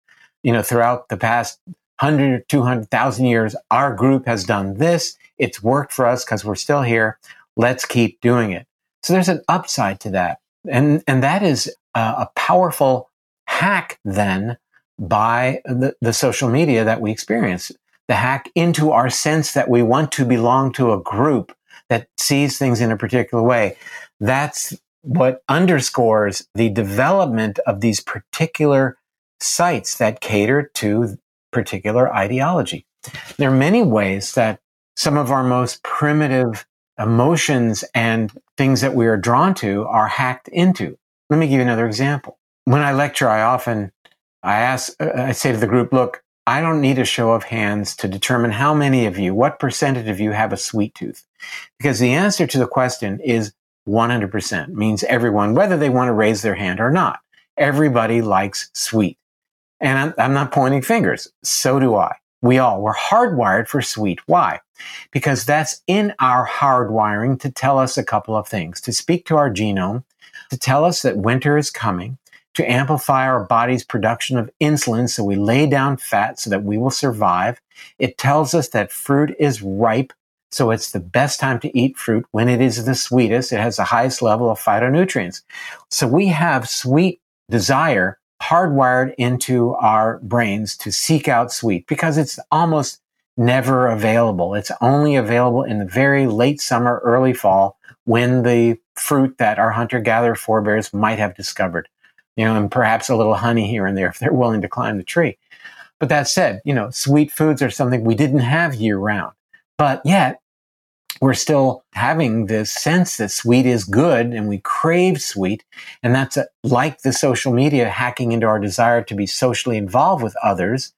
Speaker 1: you know throughout the past 100 200,000 years our group has done this it's worked for us because we're still here let's keep doing it so there's an upside to that and and that is a, a powerful hack then by the, the social media that we experience. The hack into our sense that we want to belong to a group that sees things in a particular way. That's what underscores the development of these particular sites that cater to particular ideology. There are many ways that some of our most primitive emotions and things that we are drawn to are hacked into. Let me give you another example. When I lecture, I often I ask, uh, I say to the group, look, I don't need a show of hands to determine how many of you, what percentage of you have a sweet tooth. Because the answer to the question is 100%, means everyone, whether they want to raise their hand or not. Everybody likes sweet. And I'm, I'm not pointing fingers. So do I. We all, we're hardwired for sweet. Why? Because that's in our hardwiring to tell us a couple of things, to speak to our genome, to tell us that winter is coming, to amplify our body's production of insulin so we lay down fat so that we will survive. It tells us that fruit is ripe, so it's the best time to eat fruit when it is the sweetest. It has the highest level of phytonutrients. So we have sweet desire hardwired into our brains to seek out sweet because it's almost never available. It's only available in the very late summer, early fall when the fruit that our hunter gatherer forebears might have discovered, you know, and perhaps a little honey here and there if they're willing to climb the tree. But that said, you know, sweet foods are something we didn't have year round. But yet, we're still having this sense that sweet is good and we crave sweet. And that's a, like the social media hacking into our desire to be socially involved with others.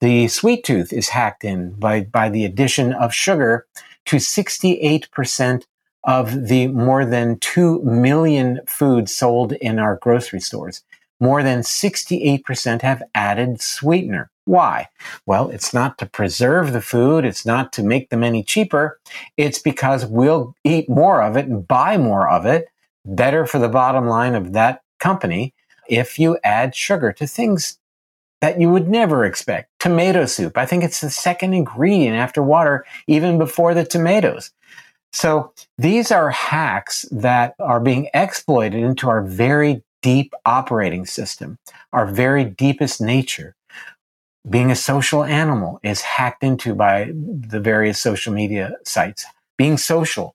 Speaker 1: The sweet tooth is hacked in by, by the addition of sugar to 68% of the more than 2 million foods sold in our grocery stores. More than 68% have added sweetener. Why? Well, it's not to preserve the food. It's not to make them any cheaper. It's because we'll eat more of it and buy more of it. Better for the bottom line of that company if you add sugar to things that you would never expect. Tomato soup. I think it's the second ingredient after water, even before the tomatoes. So these are hacks that are being exploited into our very deep operating system, our very deepest nature being a social animal is hacked into by the various social media sites. Being social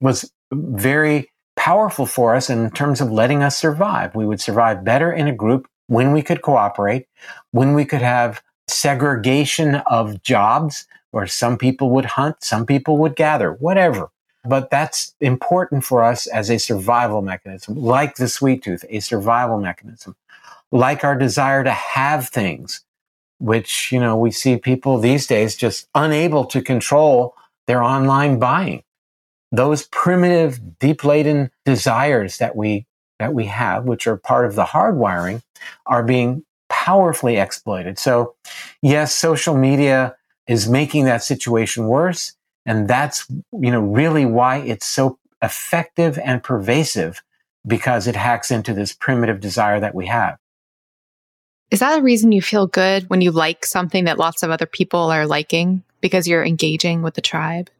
Speaker 1: was very powerful for us in terms of letting us survive. We would survive better in a group when we could cooperate, when we could have segregation of jobs where some people would hunt, some people would gather, whatever. But that's important for us as a survival mechanism, like the sweet tooth, a survival mechanism, like our desire to have things which, you know, we see people these days just unable to control their online buying. Those primitive, deep laden desires that we, that we have, which are part of the hardwiring, are being powerfully exploited. So yes, social media is making that situation worse. And that's, you know, really why it's so effective and pervasive because it hacks into this primitive desire that we have.
Speaker 3: Is that a reason you feel good when you like something that lots of other people are liking because you're engaging with the tribe?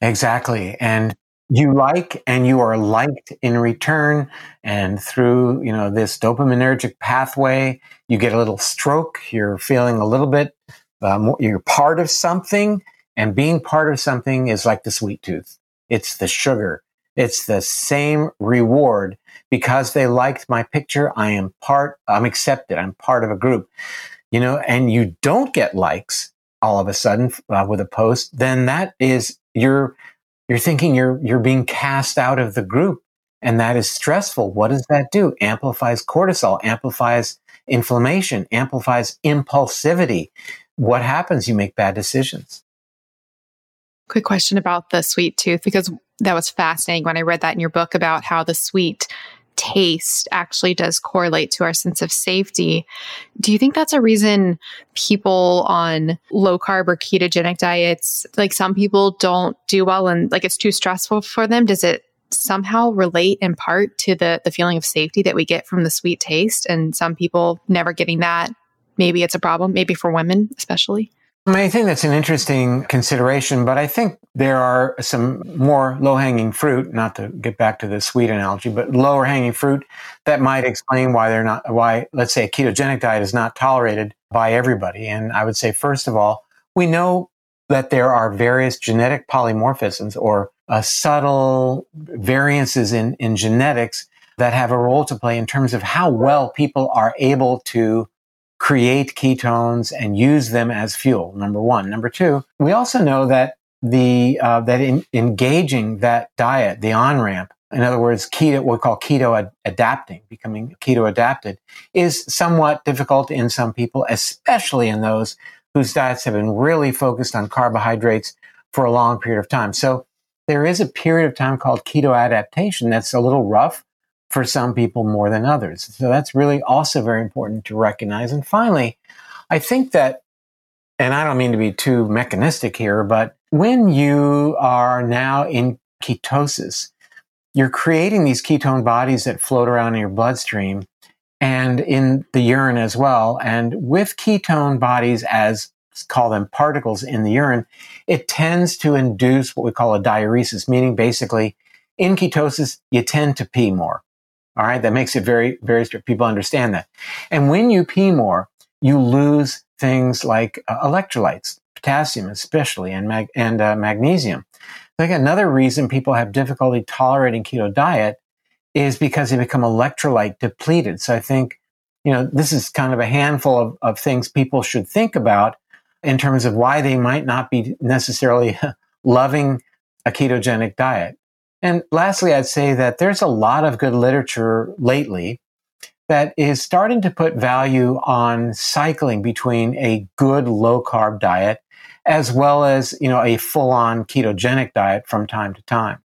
Speaker 1: Exactly. And you like and you are liked in return. And through, you know, this dopaminergic pathway, you get a little stroke. You're feeling a little bit, uh, you're part of something. And being part of something is like the sweet tooth. It's the sugar. It's the same reward because they liked my picture. I am part, I'm accepted. I'm part of a group, you know, and you don't get likes all of a sudden uh, with a post, then that is, you're, you're thinking you're, you're being cast out of the group. And that is stressful. What does that do? Amplifies cortisol, amplifies inflammation, amplifies impulsivity. What happens? You make bad decisions.
Speaker 3: Quick question about the sweet tooth, because that was fascinating when I read that in your book about how the sweet taste actually does correlate to our sense of safety. Do you think that's a reason people on low carb or ketogenic diets, like some people don't do well and like it's too stressful for them? Does it somehow relate in part to the the feeling of safety that we get from the sweet taste and some people never getting that? Maybe it's a problem, maybe for women especially.
Speaker 1: I think that's an interesting consideration, but I think there are some more low hanging fruit, not to get back to the sweet analogy, but lower hanging fruit that might explain why they're not, why, let's say, a ketogenic diet is not tolerated by everybody. And I would say, first of all, we know that there are various genetic polymorphisms or uh, subtle variances in, in genetics that have a role to play in terms of how well people are able to create ketones and use them as fuel. Number one. Number two, we also know that the uh, that in, engaging that diet, the on ramp, in other words, keto, what we call keto ad- adapting, becoming keto adapted, is somewhat difficult in some people, especially in those whose diets have been really focused on carbohydrates for a long period of time. So there is a period of time called keto adaptation that's a little rough for some people more than others. So that's really also very important to recognize. And finally, I think that, and I don't mean to be too mechanistic here, but when you are now in ketosis, you're creating these ketone bodies that float around in your bloodstream and in the urine as well. And with ketone bodies, as call them particles in the urine, it tends to induce what we call a diuresis, meaning basically in ketosis, you tend to pee more. All right. That makes it very, very strict. People understand that. And when you pee more, you lose things like uh, electrolytes, potassium especially, and, mag- and uh, magnesium. Like another reason people have difficulty tolerating keto diet is because they become electrolyte depleted. So I think, you know, this is kind of a handful of, of things people should think about in terms of why they might not be necessarily [LAUGHS] loving a ketogenic diet. And lastly, I'd say that there's a lot of good literature lately that is starting to put value on cycling between a good low carb diet as well as, you know, a full on ketogenic diet from time to time.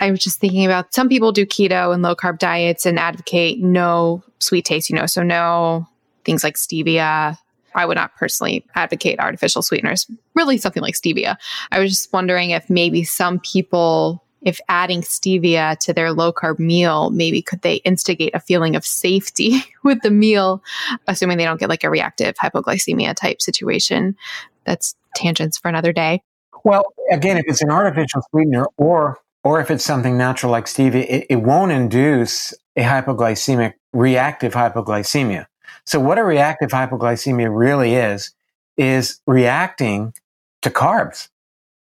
Speaker 3: I was just thinking about some people do keto and low carb diets and advocate no sweet taste, you know, so no things like stevia. I would not personally advocate artificial sweeteners, really something like stevia. I was just wondering if maybe some people if adding stevia to their low carb meal, maybe could they instigate a feeling of safety [LAUGHS] with the meal, assuming they don't get like a reactive hypoglycemia type situation? That's tangents for another day.
Speaker 1: Well, again, if it's an artificial sweetener or or if it's something natural like stevia, it, it won't induce a hypoglycemic reactive hypoglycemia. So what a reactive hypoglycemia really is is reacting to carbs,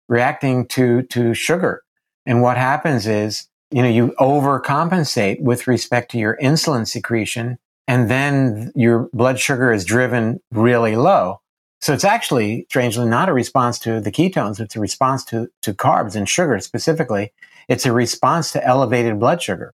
Speaker 1: reacting to to sugar. And what happens is, you know, you overcompensate with respect to your insulin secretion and then your blood sugar is driven really low. So it's actually strangely not a response to the ketones. It's a response to, to carbs and sugar specifically. It's a response to elevated blood sugar.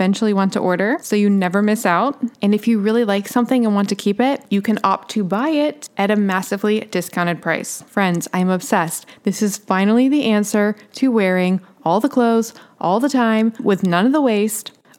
Speaker 2: eventually want to order so you never miss out. And if you really like something and want to keep it, you can opt to buy it at a massively discounted price. Friends, I'm obsessed. This is finally the answer to wearing all the clothes all the time with none of the waste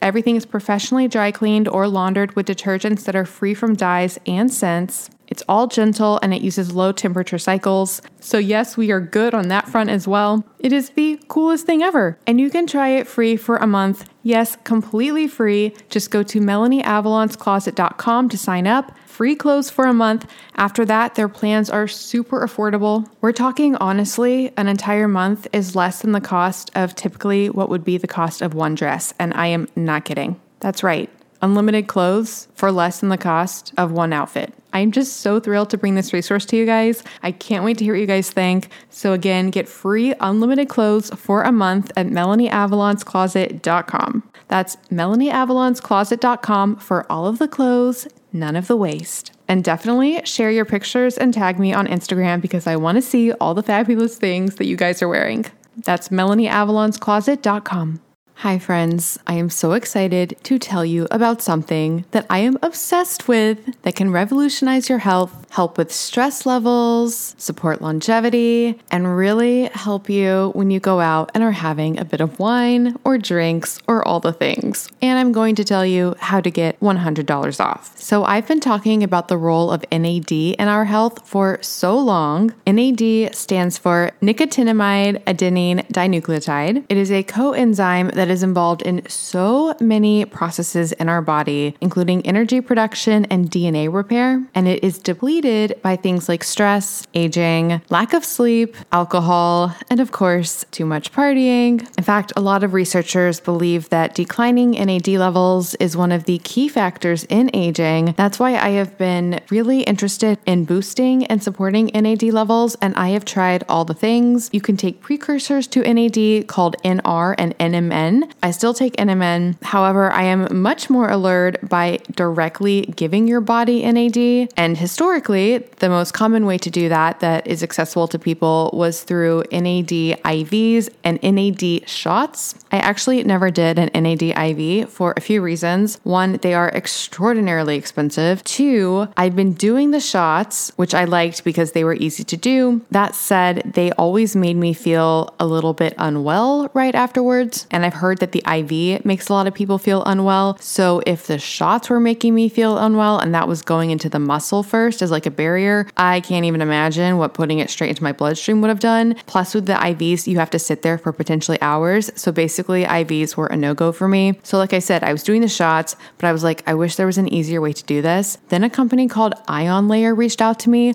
Speaker 2: Everything is professionally dry cleaned or laundered with detergents that are free from dyes and scents. It's all gentle and it uses low temperature cycles. So, yes, we are good on that front as well. It is the coolest thing ever. And you can try it free for a month. Yes, completely free. Just go to MelanieAvalonsCloset.com to sign up. Free clothes for a month. After that, their plans are super affordable. We're talking honestly, an entire month is less than the cost of typically what would be the cost of one dress. And I am not kidding. That's right unlimited clothes for less than the cost of one outfit. I'm just so thrilled to bring this resource to you guys. I can't wait to hear what you guys think. So, again, get free unlimited clothes for a month at MelanieAvalonsCloset.com. That's MelanieAvalonsCloset.com for all of the clothes, none of the waste. And definitely share your pictures and tag me on Instagram because I want to see all the fabulous things that you guys are wearing. That's MelanieAvalonsCloset.com. Hi, friends. I am so excited to tell you about something that I am obsessed with that can revolutionize your health, help with stress levels, support longevity, and really help you when you go out and are having a bit of wine or drinks or all the things. And I'm going to tell you how to get $100 off. So, I've been talking about the role of NAD in our health for so long. NAD stands for nicotinamide adenine dinucleotide. It is a coenzyme that is involved in so many processes in our body, including energy production and DNA repair, and it is depleted by things like stress, aging, lack of sleep, alcohol, and of course, too much partying. In fact, a lot of researchers believe that declining NAD levels is one of the key factors in aging. That's why I have been really interested in boosting and supporting NAD levels, and I have tried all the things. You can take precursors to NAD called NR and NMN. I still take NMN. However, I am much more allured by directly giving your body NAD. And historically, the most common way to do that that is accessible to people was through NAD IVs and NAD shots. I actually never did an NAD IV for a few reasons. One, they are extraordinarily expensive. Two, I've been doing the shots, which I liked because they were easy to do. That said, they always made me feel a little bit unwell right afterwards. And I've heard that the IV makes a lot of people feel unwell. So if the shots were making me feel unwell and that was going into the muscle first as like a barrier, I can't even imagine what putting it straight into my bloodstream would have done. Plus, with the IVs, you have to sit there for potentially hours. So basically, IVs were a no go for me. So, like I said, I was doing the shots, but I was like, I wish there was an easier way to do this. Then a company called Ion Layer reached out to me.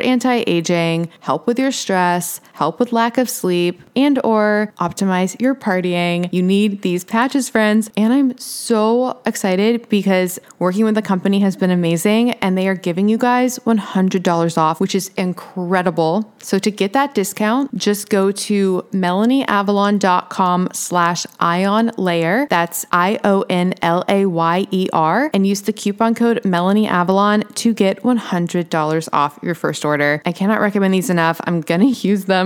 Speaker 2: anti-aging, help with your stress, help with lack of sleep, and or optimize your partying, you need these patches, friends. And I'm so excited because working with the company has been amazing and they are giving you guys $100 off, which is incredible. So to get that discount, just go to melanieavalon.com slash ion layer. That's I-O-N-L-A-Y-E-R and use the coupon code melanieavalon to get $100 off your first order. I cannot recommend these enough. I'm going [LAUGHS] to use them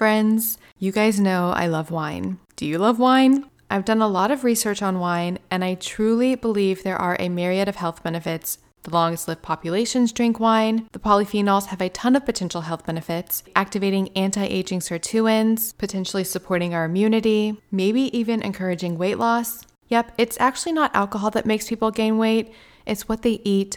Speaker 2: Friends, you guys know I love wine. Do you love wine? I've done a lot of research on wine, and I truly believe there are a myriad of health benefits the longest lived populations drink wine. The polyphenols have a ton of potential health benefits, activating anti aging sirtuins, potentially supporting our immunity, maybe even encouraging weight loss. Yep, it's actually not alcohol that makes people gain weight, it's what they eat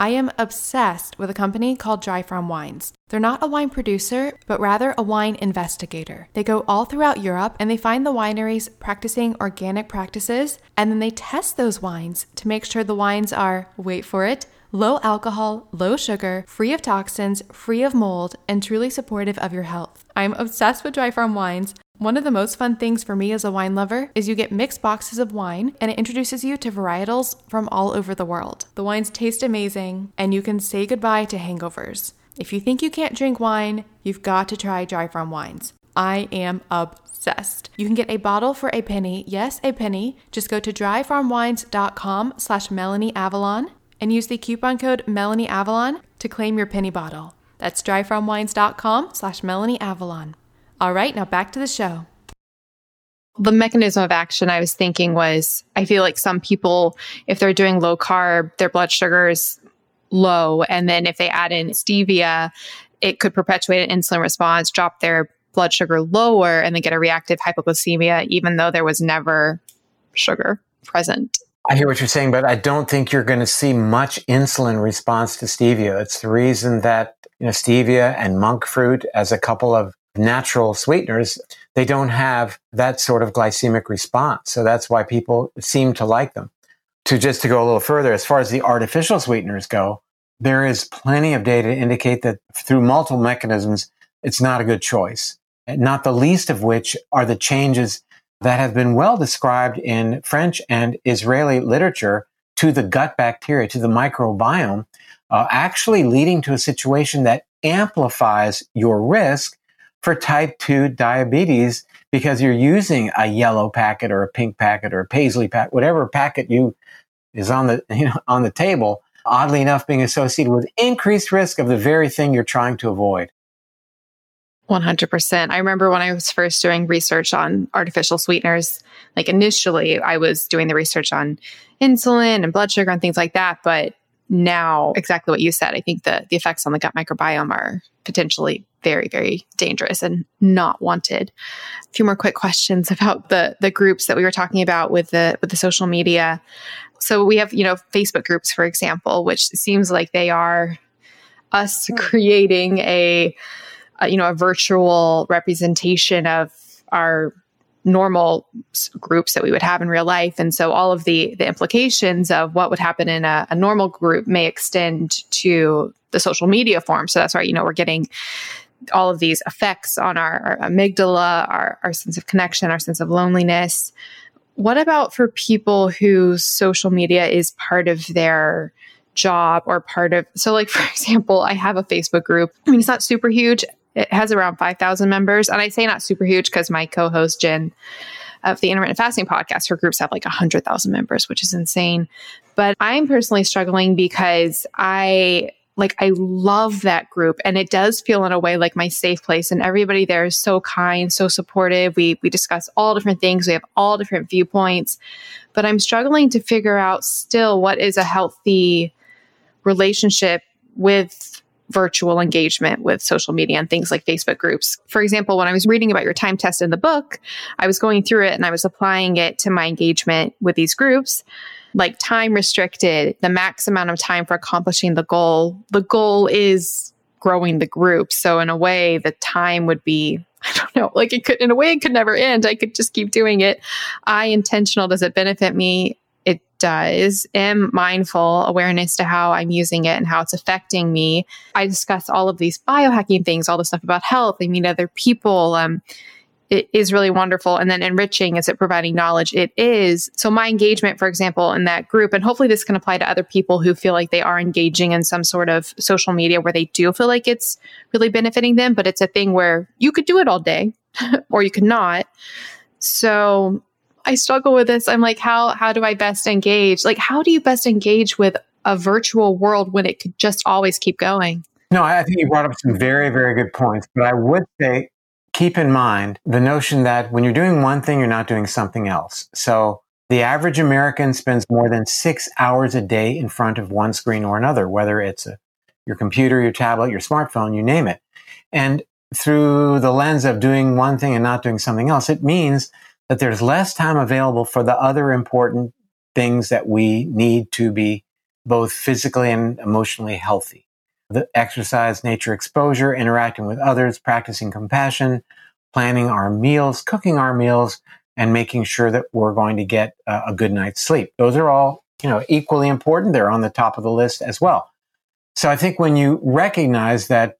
Speaker 4: I am obsessed with a company called Dry Farm Wines. They're not a wine producer, but rather a wine investigator. They go all throughout Europe and they find the wineries practicing organic practices, and then they test those wines to make sure the wines are, wait for it, low alcohol, low sugar, free of toxins, free of mold, and truly supportive of your health. I'm obsessed with Dry Farm Wines. One of the most fun things for me as a wine lover is you get mixed boxes of wine and it introduces you to varietals from all over the world. The wines taste amazing and you can say goodbye to hangovers. If you think you can't drink wine, you've got to try Dry Farm Wines. I am obsessed. You can get a bottle for a penny. Yes, a penny. Just go to dryfarmwines.com slash Melanie Avalon and use the coupon code Melanie Avalon to claim your penny bottle. That's dryfarmwines.com slash Melanie Avalon. All right, now back to the show.
Speaker 2: The mechanism of action I was thinking was I feel like some people, if they're doing low carb, their blood sugar is low. And then if they add in stevia, it could perpetuate an insulin response, drop their blood sugar lower, and then get a reactive hypoglycemia, even though there was never sugar present.
Speaker 1: I hear what you're saying, but I don't think you're going to see much insulin response to stevia. It's the reason that you know stevia and monk fruit, as a couple of natural sweeteners, they don't have that sort of glycemic response. So that's why people seem to like them. To just to go a little further, as far as the artificial sweeteners go, there is plenty of data to indicate that through multiple mechanisms, it's not a good choice. Not the least of which are the changes that have been well described in French and Israeli literature to the gut bacteria, to the microbiome, uh, actually leading to a situation that amplifies your risk for type 2 diabetes because you're using a yellow packet or a pink packet or a paisley packet, whatever packet you is on the [LAUGHS] you know on the table, oddly enough being associated with increased risk of the very thing you're trying to avoid.
Speaker 2: 100%. I remember when I was first doing research on artificial sweeteners, like initially I was doing the research on insulin and blood sugar and things like that, but now exactly what you said. I think the, the effects on the gut microbiome are potentially very, very dangerous and not wanted. A few more quick questions about the the groups that we were talking about with the with the social media. So we have, you know, Facebook groups, for example, which seems like they are us creating a, a you know, a virtual representation of our normal groups that we would have in real life. And so all of the the implications of what would happen in a, a normal group may extend to the social media form. So that's why, you know, we're getting all of these effects on our, our amygdala, our, our sense of connection, our sense of loneliness. What about for people whose social media is part of their job or part of so like [LAUGHS] for example i have a facebook group i mean it's not super huge it has around 5000 members. And i say not super huge because my co-host Gin of the intermittent fasting podcast her groups have like 100000 members which is insane. But i'm personally struggling because i like I love that group. And it does feel in a way like my safe place. And everybody there is so kind, so supportive. We we discuss all different things, we have all different viewpoints, but I'm struggling to figure out still what is a healthy relationship with virtual engagement with social media and things like Facebook groups. For example, when I was reading about your time test in the book, I was going through it and I was applying it to my engagement with these groups like time restricted, the max amount of time for accomplishing the goal. The goal is growing the group. So in a way, the time would be, [LAUGHS] I don't know, like it could, in a way, it could never end. I could just keep doing it. I intentional. Does it benefit me? It does. Am mindful awareness to how I'm using it and how it's affecting me. I discuss all of these biohacking things, all the stuff about health. I meet other people. Um, it is really wonderful. And then enriching is it providing knowledge? It is. So my engagement, for example, in that group, and hopefully this can apply to other people who feel like they are engaging in some sort of social media where they do feel like it's really benefiting them, but it's a thing where you could do it all day [LAUGHS] or you could not. So I struggle with this. I'm like, how how do I best engage? Like, how do you best engage with a virtual world when it could just always keep going?
Speaker 1: No, I think you brought up some very, very good points. But I would say keep in mind the notion that when you're doing one thing, you're not doing something else. So the average American spends more than six hours a day in front of one screen or another, whether it's a, your computer, your tablet, your smartphone, you name it. And through the lens of doing one thing and not doing something else, it means that there's less time available for the other important things that we need to be both physically and emotionally healthy. The exercise, nature exposure, interacting with others, practicing compassion, planning our meals, cooking our meals, and making sure that we're going to get a good night's sleep. Those are all, you know, equally important. They're on the top of the list as well. So I think when you recognize that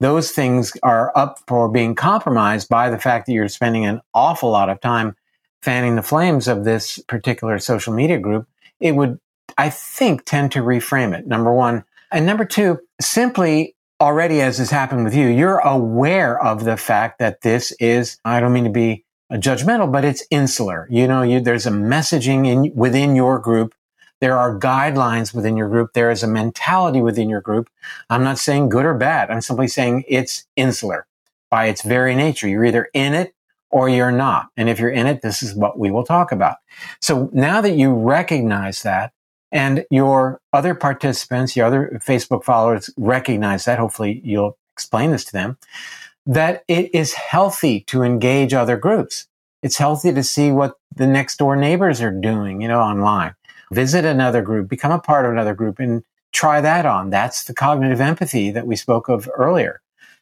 Speaker 1: those things are up for being compromised by the fact that you're spending an awful lot of time fanning the flames of this particular social media group, it would, I think, tend to reframe it. Number one. And number two, simply already as has happened with you, you're aware of the fact that this is, I don't mean to be judgmental, but it's insular. You know, you, there's a messaging in, within your group there are guidelines within your group. There is a mentality within your group. I'm not saying good or bad. I'm simply saying it's insular by its very nature. You're either in it or you're not. And if you're in it, this is what we will talk about. So now that you recognize that and your other participants, your other Facebook followers recognize that, hopefully you'll explain this to them, that it is healthy to engage other groups. It's healthy to see what the next door neighbors are doing, you know, online visit another group, become a part of another group and try that on. That's the cognitive empathy that we spoke of earlier.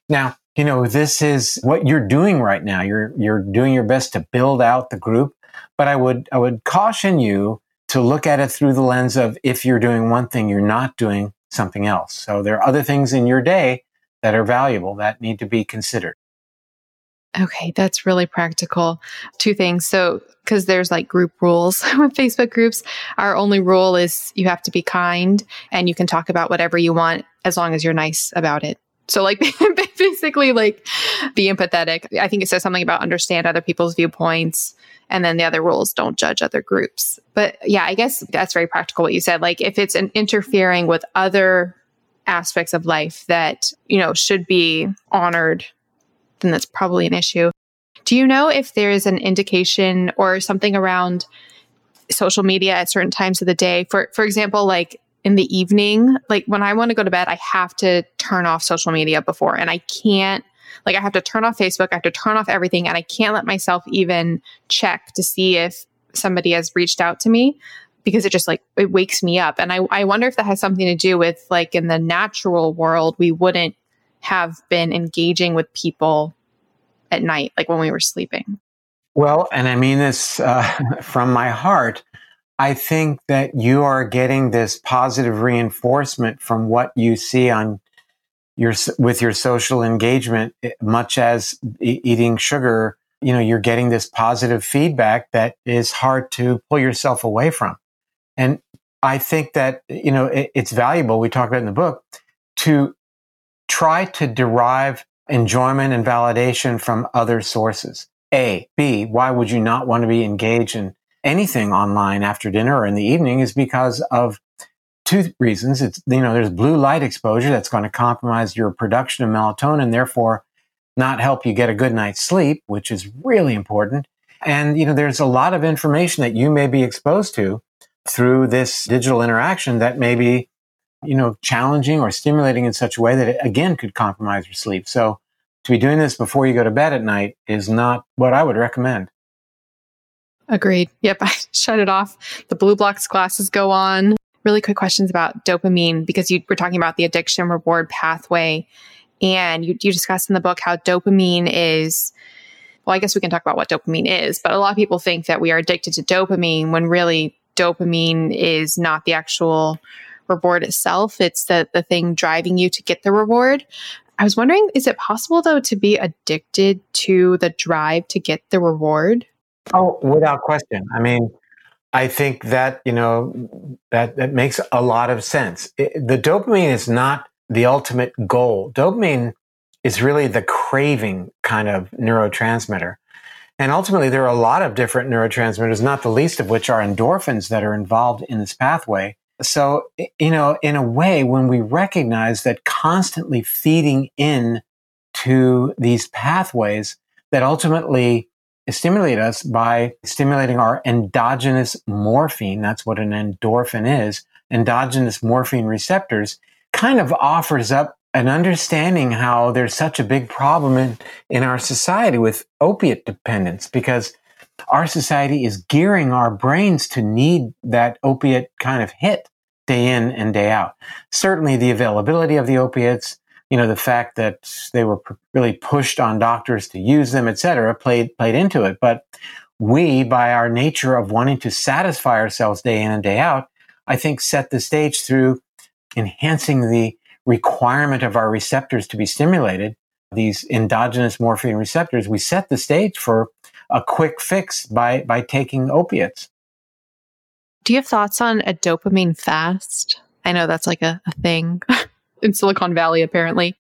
Speaker 1: Now, you know, this is what you're doing right now. You're, you're doing your best to build out the group, but I would, I would caution you to look at it through the lens of if you're doing one thing, you're not doing something else. So there are other things in your day that are valuable that need to be considered.
Speaker 2: Okay, that's really practical. Two things. So, because there's like group rules [LAUGHS] with Facebook groups, our only rule is you have to be kind and you can talk about whatever you want as long as you're nice about it. So, like, [LAUGHS] basically, like, be empathetic. I think it says something about understand other people's viewpoints. And then the other rules don't judge other groups. But yeah, I guess that's very practical what you said. Like, if it's an interfering with other aspects of life that, you know, should be honored then that's probably an issue. Do you know if there is an indication or something around social media at certain times of the day? For for example, like in the evening, like when I want to go to bed, I have to turn off social media before and I can't like I have to turn off Facebook, I have to turn off everything and I can't let myself even check to see if somebody has reached out to me because it just like it wakes me up. And I, I wonder if that has something to do with like in the natural world, we wouldn't have been engaging with people at night, like when we were sleeping?
Speaker 1: Well, and I mean this uh, [LAUGHS] from my heart. I think that you are getting this positive reinforcement from what you see on your with your social engagement, eh, much as e- eating sugar. You know, you're getting this positive feedback that is hard to pull yourself away from. And I think that you know it, it's valuable. We talk about in the book to try to derive enjoyment and validation from other sources. A. B. Why would you not want to be engaged in anything online after dinner or in the evening is because of two reasons. It's, you know, there's blue light exposure that's going to compromise your production of melatonin, therefore not help you get a good night's sleep, which is really important. And, you know, there's a lot of information that you may be exposed to through this digital interaction that may be you know, challenging or stimulating in such a way that it again could compromise your sleep. So to be doing this before you go to bed at night is not what I would recommend.
Speaker 2: Agreed. Yep. [LAUGHS] I shut it off. The blue blocks glasses go on. Really quick questions about dopamine because you were talking about the addiction reward pathway. And you, you discussed in the book how dopamine is, well, I guess we can talk about what dopamine is, but a lot of people think that we are addicted to dopamine when really dopamine is not the actual reward itself. It's the, the thing driving you to get the reward. I was wondering, is it possible though to be addicted to the drive to get the reward?
Speaker 1: Oh, without question. I mean, I think that, you know, that, that makes a lot of sense. It, the dopamine is not the ultimate goal. Dopamine is really the craving kind of neurotransmitter. And ultimately, there are a lot of different neurotransmitters, not the least of which are endorphins that are involved in this pathway. So, you know, in a way, when we recognize that constantly feeding in to these pathways that ultimately stimulate us by stimulating our endogenous morphine. That's what an endorphin is. Endogenous morphine receptors kind of offers up an understanding how there's such a big problem in, in our society with opiate dependence because our society is gearing our brains to need that opiate kind of hit day in and day out. Certainly the availability of the opiates, you know, the fact that they were really pushed on doctors to use them, et cetera, played, played into it. But we, by our nature of wanting to satisfy ourselves day in and day out, I think set the stage through enhancing the requirement of our receptors to be stimulated, these endogenous morphine receptors, we set the stage for a quick fix by, by taking opiates.
Speaker 2: Do you have thoughts on a dopamine fast? I know that's like a, a thing [LAUGHS] in Silicon Valley, apparently.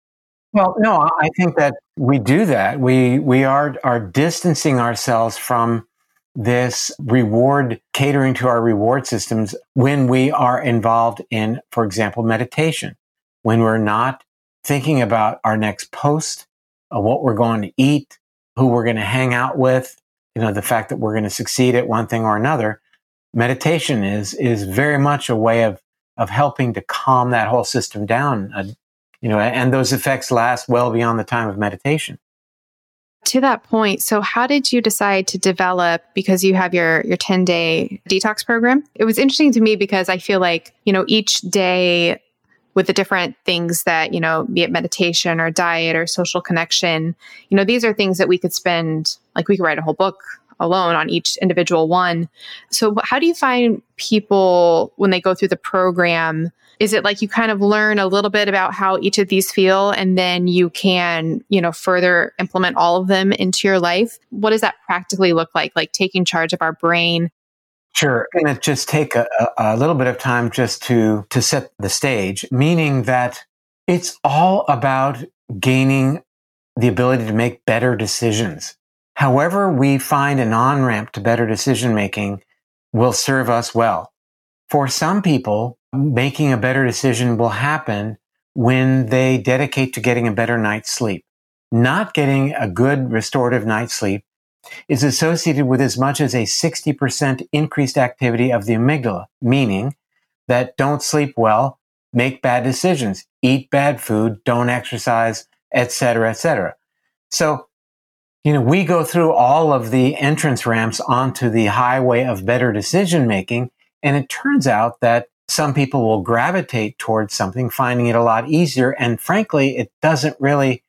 Speaker 1: Well, no, I think that we do that. We we are are distancing ourselves from this reward catering to our reward systems when we are involved in, for example, meditation when we're not thinking about our next post, uh, what we're going to eat, who we're going to hang out with, you know, the fact that we're going to succeed at one thing or another. Meditation is, is very much a way of, of helping to calm that whole system down. Uh, you know, and those effects last well beyond the time of meditation.
Speaker 2: To that point, so how did you decide to develop because you have your your 10 day detox program? It was interesting to me because I feel like, you know, each day with the different things that, you know, be it meditation or diet or social connection, you know, these are things that we could spend, like we could write a whole book alone on each individual one. So, how do you find people when they go through the program? Is it like you kind of learn a little bit about how each of these feel and then you can, you know, further implement all of them into your life? What does that practically look like? Like taking charge of our brain
Speaker 1: Sure. And it just take a, a, little bit of time just to, to set the stage, meaning that it's all about gaining the ability to make better decisions. However, we find an on ramp to better decision making will serve us well. For some people, making a better decision will happen when they dedicate to getting a better night's sleep. Not getting a good restorative night's sleep is associated with as much as a 60% increased activity of the amygdala, meaning that don't sleep well, make bad decisions, eat bad food, don't exercise, etc., etc. So, you know, we go through all of the entrance ramps onto the highway of better decision making, and it turns out that some people will gravitate towards something, finding it a lot easier. And frankly, it doesn't really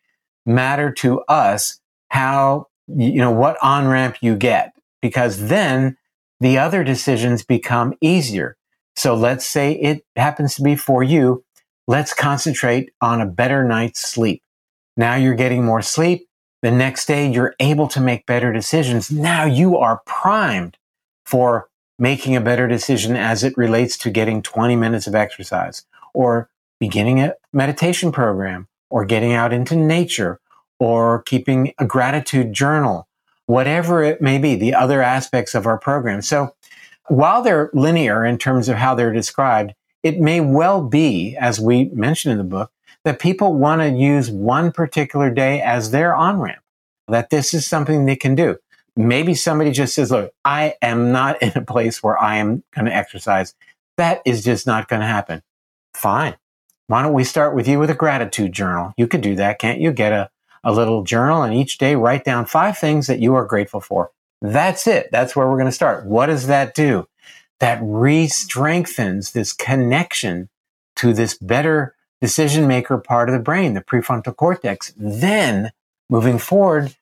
Speaker 1: matter to us how you know, what on ramp you get, because then the other decisions become easier. So let's say it happens to be for you. Let's concentrate on a better night's sleep. Now you're getting more sleep. The next day you're able to make better decisions. Now you are primed for making a better decision as it relates to getting 20 minutes of exercise or beginning a meditation program or getting out into nature or keeping a gratitude journal, whatever it may be, the other aspects of our program. So while they're linear in terms of how they're described, it may well be, as we mentioned in the book, that people want to use one particular day as their on ramp, that this is something they can do. Maybe somebody just says, look, I am not in a place where I am going to exercise. That is just not going to happen. Fine. Why don't we start with you with a gratitude journal? You could do that, can't you? Get a a little journal and each day write down five things that you are grateful for. That's it. That's where we're going to start. What does that do? That re-strengthens this connection to this better decision maker part of the brain, the prefrontal cortex. Then moving forward,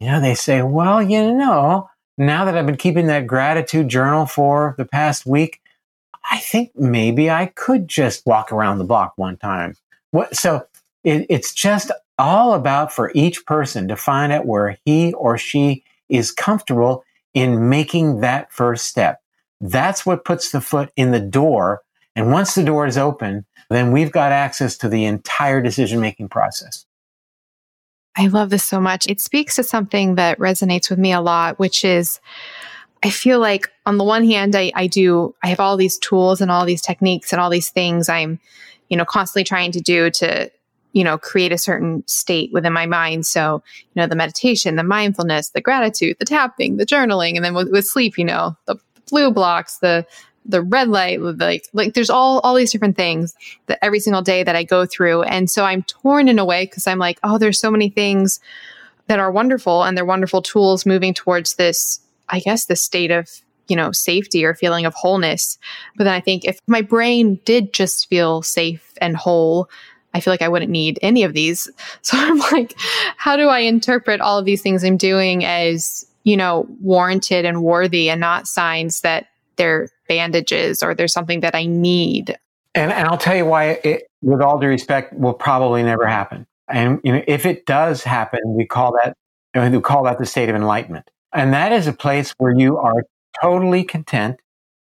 Speaker 1: you know, they say, well, you know, now that I've been keeping that gratitude journal for the past week, I think maybe I could just walk around the block one time. What, so it, it's just all about for each person to find out where he or she is comfortable in making that first step. That's what puts the foot in the door. And once the door is open, then we've got access to the entire decision making process.
Speaker 2: I love this so much. It speaks to something that resonates with me a lot, which is I feel like on the one hand, I, I do, I have all these tools and all these techniques and all these things I'm, you know, constantly trying to do to you know, create a certain state within my mind. So, you know, the meditation, the mindfulness, the gratitude, the tapping, the journaling, and then with, with sleep, you know, the blue blocks, the the red light, like like there's all all these different things that every single day that I go through. And so I'm torn in a way because I'm like, oh, there's so many things that are wonderful and they're wonderful tools moving towards this, I guess, the state of you know, safety or feeling of wholeness. But then I think if my brain did just feel safe and whole, I feel like I wouldn't need any of these. [LAUGHS] So I'm like, how do I interpret all of these things I'm doing as, you know, warranted and worthy and not signs that they're bandages or there's something that I need?
Speaker 1: And, and I'll tell you why it, with all due respect, will probably never happen. And you know, if it does happen, we call that we call that the state of enlightenment. And that is a place where you are totally content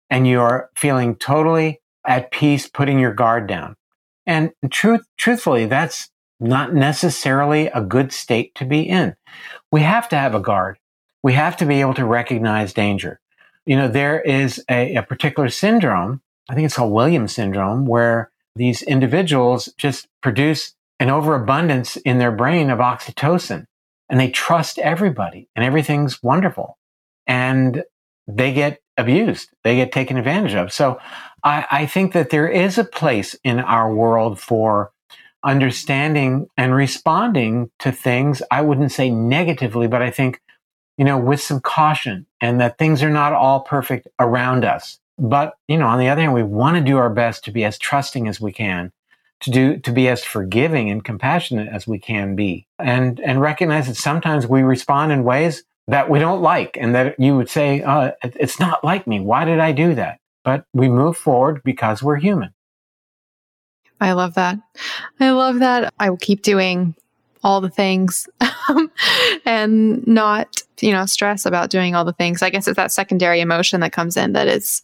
Speaker 1: and you are feeling totally at peace, putting your guard down. And truth, truthfully, that's not necessarily a good state to be in. We have to have a guard. We have to be able to recognize danger. You know, there is a, a particular syndrome, I think it's called Williams syndrome, where these individuals just produce an overabundance in their brain of oxytocin and they trust everybody and everything's wonderful. And they get abused. They get taken advantage of. So I, I think that there is a place in our world for understanding and responding to things. I wouldn't say negatively, but I think, you know, with some caution and that things are not all perfect around us. But, you know, on the other hand, we want to do our best to be as trusting as we can, to do, to be as forgiving and compassionate as we can be and, and recognize that sometimes we respond in ways that we don't like and that you would say, uh, it's not like me. Why did I do that? But we move forward because we're human.
Speaker 2: I love that. I love that. I will keep doing all the things and not, you know, stress about doing all the things. I guess it's that secondary emotion that comes in that is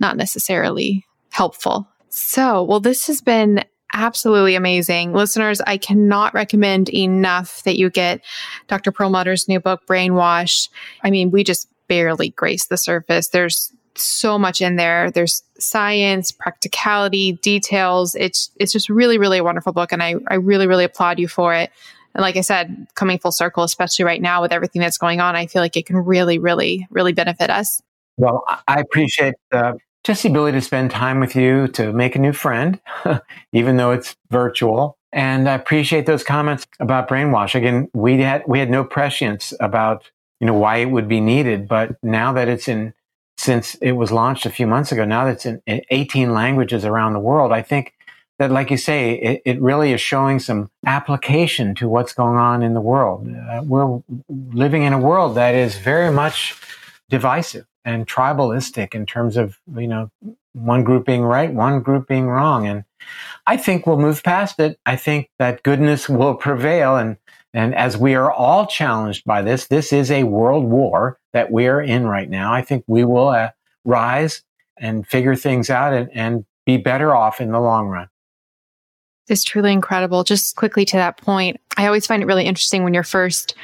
Speaker 2: not necessarily helpful. So, well, this has been absolutely amazing. Listeners, I cannot recommend enough that you get Dr. Perlmutter's new book, Brainwash. I mean, we just barely grace the surface. There's so much in there. There's science, practicality, details. It's it's just really, really a wonderful book. And I, I really, really applaud you for it. And like I said, coming full circle, especially right now with everything that's going on, I feel like it can really, really, really benefit us.
Speaker 1: Well, I appreciate uh, just the ability to spend time with you, to make a new friend, [LAUGHS] even though it's virtual. And I appreciate those comments about brainwash. Again, we had we had no prescience about you know why it would be needed, but now that it's in since it was launched a few months ago, now that it's in 18 languages around the world, I think that, like you say, it, it really is showing some application to what's going on in the world. Uh, we're living in a world that is very much divisive and tribalistic in terms of you know one group being right, one group being wrong, and I think we'll move past it. I think that goodness will prevail, and and as we are all challenged by this, this is a world war that we are in right now. I think we will uh, rise and figure things out and, and be better off in the long run.
Speaker 2: It's truly incredible. Just quickly to that point, I always find it really interesting when you're first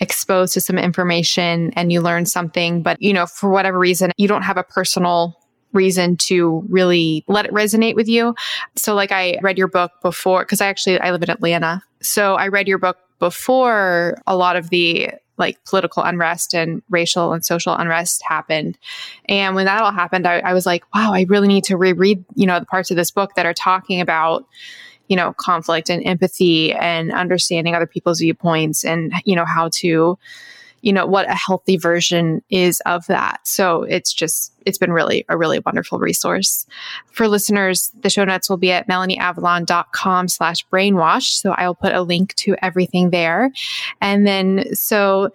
Speaker 2: exposed to some information and you learn something, but you know, for whatever reason, you don't have a personal reason to really let it resonate with you. So like I read your book before because I actually I live in Atlanta. So I read your book before a lot of the like political unrest and racial and social unrest happened. And when that all happened, I, I was like, wow, I really need to reread, you know, the parts of this book that are talking about you know, conflict and empathy and understanding other people's viewpoints and, you know, how to, you know, what a healthy version is of that. So it's just, it's been really a really wonderful resource. For listeners, the show notes will be at melanieavalon.com slash brainwash. So I'll put a link to everything there. And then, so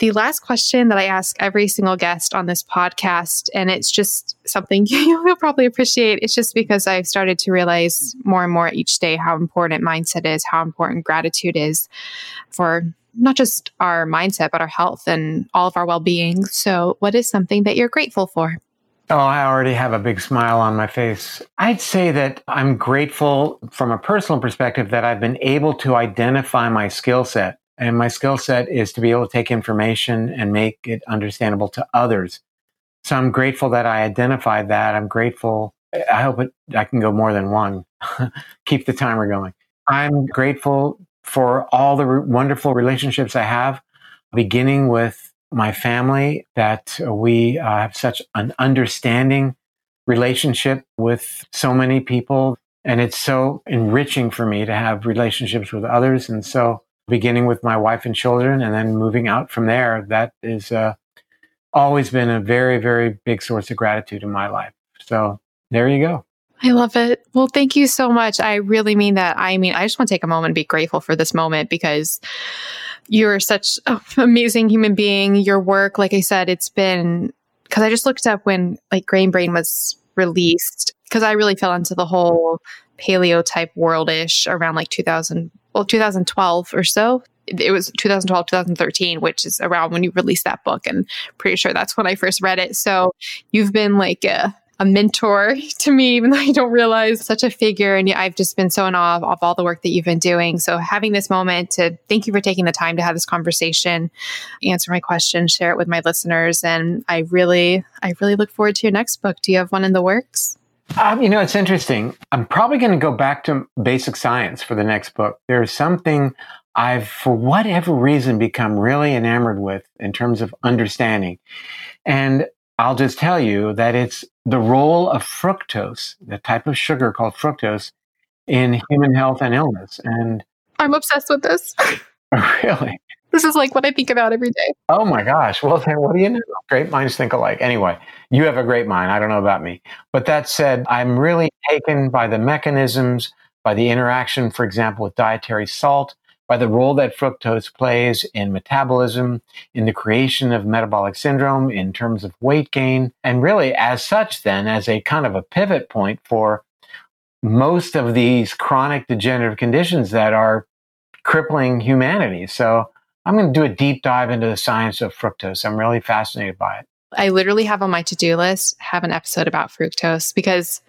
Speaker 2: the last question that I ask every single guest on this podcast, and it's just something [LAUGHS] you'll probably appreciate. It's just because I've started to realize more and more each day how important mindset is, how important gratitude is for not just our mindset, but our health and all of our well being. So, what is something that you're grateful for?
Speaker 1: Oh, I already have a big smile on my face. I'd say that I'm grateful from a personal perspective that I've been able to identify my skill set and my skill set is to be able to take information and make it understandable to others. So I'm grateful that I identified that. I'm grateful. I hope it, I can go more than one. [LAUGHS] Keep the timer going. I'm grateful for all the re- wonderful relationships I have, beginning with my family, that we uh, have such an understanding relationship with so many people. And it's so enriching for me to have relationships with others. And so, beginning with my wife and children and then moving out from there, that is uh, always been a very, very big source of gratitude in my life. So, there you go.
Speaker 2: I love it. Well, thank you so much. I really mean that. I mean, I just want to take a moment and be grateful for this moment because you're such an amazing human being. Your work, like I said, it's been because I just looked up when like Grain Brain was released because I really fell into the whole paleo type worldish around like 2000, well, 2012 or so. It was 2012, 2013, which is around when you released that book. And pretty sure that's when I first read it. So you've been like a, a mentor [LAUGHS] to me, even though I don't realize such a figure. And I've just been so in awe of, of, all the work that you've been doing. So having this moment to thank you for taking the time to have this conversation, answer my questions, share it with my listeners. And I really, I really look forward to your next book. Do you have one in the works?
Speaker 1: Um, you know, it's interesting. I'm probably going to go back to basic science for the next book. There's something I've, for whatever reason, become really enamored with in terms of understanding. And I'll just tell you that it's the role of fructose, the type of sugar called fructose, in human health and illness. And
Speaker 2: I'm obsessed with this. [LAUGHS] [LAUGHS]
Speaker 1: really?
Speaker 2: This is like what I think about every day.
Speaker 1: Oh my gosh. Well, then what do you know? Great minds think alike. Anyway, you have a great mind. I don't know about me. But that said, I'm really taken by the mechanisms, by the interaction, for example, with dietary salt, by the role that fructose plays in metabolism, in the creation of metabolic syndrome, in terms of weight gain, and really as such, then, as a kind of a pivot point for most of these chronic degenerative conditions that are crippling humanity. So I'm going to do a deep dive into the science of fructose. I'm really fascinated by it.
Speaker 2: I literally have on my to do list have an episode about fructose because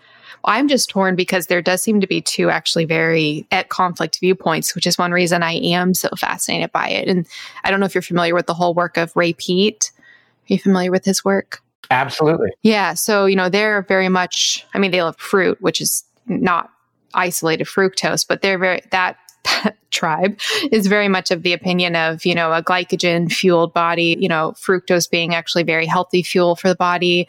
Speaker 2: I'm just torn because there does seem to be two actually very at conflict viewpoints, which is one reason I am so fascinated by it. And I don't know if you're familiar with the whole work of Ray Peat. Are you familiar with his work?
Speaker 1: Absolutely.
Speaker 2: Yeah. So, you know, they're very much, I mean, they love fruit, which is not isolated fructose, but they're very, that [LAUGHS] tribe is very much of the opinion of, you know, a glycogen fueled body, you know, fructose being actually very healthy fuel for the body,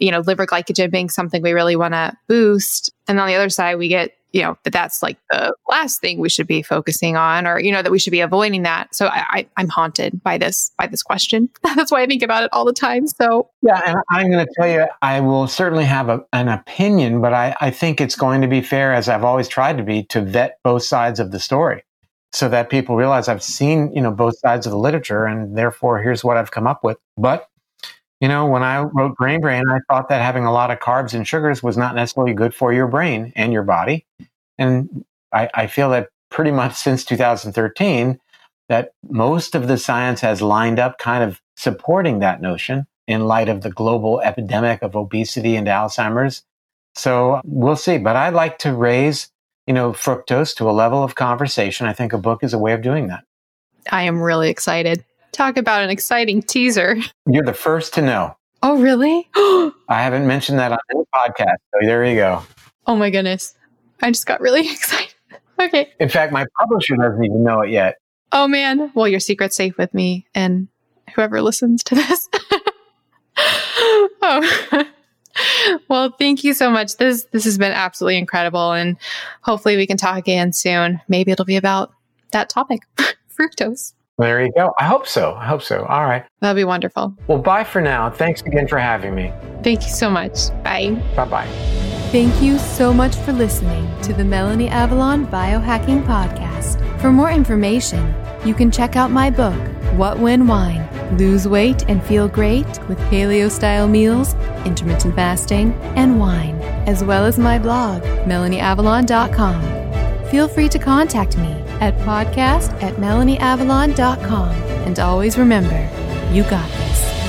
Speaker 2: you know, liver glycogen being something we really want to boost. And on the other side, we get you know that that's like the last thing we should be focusing on or you know that we should be avoiding that. So I, I am haunted by this by this question. [LAUGHS] That's why i think about it all the time. So
Speaker 1: yeah and i'm going to tell you i will certainly have a, an opinion but I, I think it's going to be fair as i've always tried to be to vet both sides of the story so that people realize i've seen you know both sides of the literature and therefore here's what i've come up with. But you know, when I wrote Grain Brain, I thought that having a lot of carbs and sugars was not necessarily good for your brain and your body. And I, I feel that pretty [LAUGHS] much since 2013, that most of the science has lined up kind of supporting that notion in light of the global epidemic of obesity and Alzheimer's. So we'll see. But I'd like to raise, you know, fructose to a level of conversation. I think a book is a way of doing that.
Speaker 2: I am really excited. Talk about an exciting teaser.
Speaker 1: You're the first to know.
Speaker 2: Oh, really? [GASPS]
Speaker 1: I haven't mentioned that on any podcast. So there you go.
Speaker 2: Oh, my goodness. I just got really [LAUGHS] excited. Okay.
Speaker 1: In fact, my publisher doesn't even know it yet.
Speaker 2: Oh, man. Well, your secret's safe with me and whoever listens to this. [LAUGHS] oh. [LAUGHS] well, thank you so much. This this has been absolutely incredible and hopefully we can talk again soon. Maybe it'll be about that topic, fructose.
Speaker 1: There you go. I hope so. I hope so. All right.
Speaker 2: That'll be wonderful.
Speaker 1: Well, bye for now. Thanks again for having me.
Speaker 2: Thank you so much. Bye.
Speaker 1: Bye bye.
Speaker 5: Thank you so much for listening to the Melanie Avalon Biohacking Podcast. For more information, you can check out my book, What When Wine Lose Weight and Feel Great with Paleo Style Meals, Intermittent Fasting, and Wine, as well as my blog, melanieavalon.com feel free to contact me at podcast at melanieavalon.com. And always remember, you got this.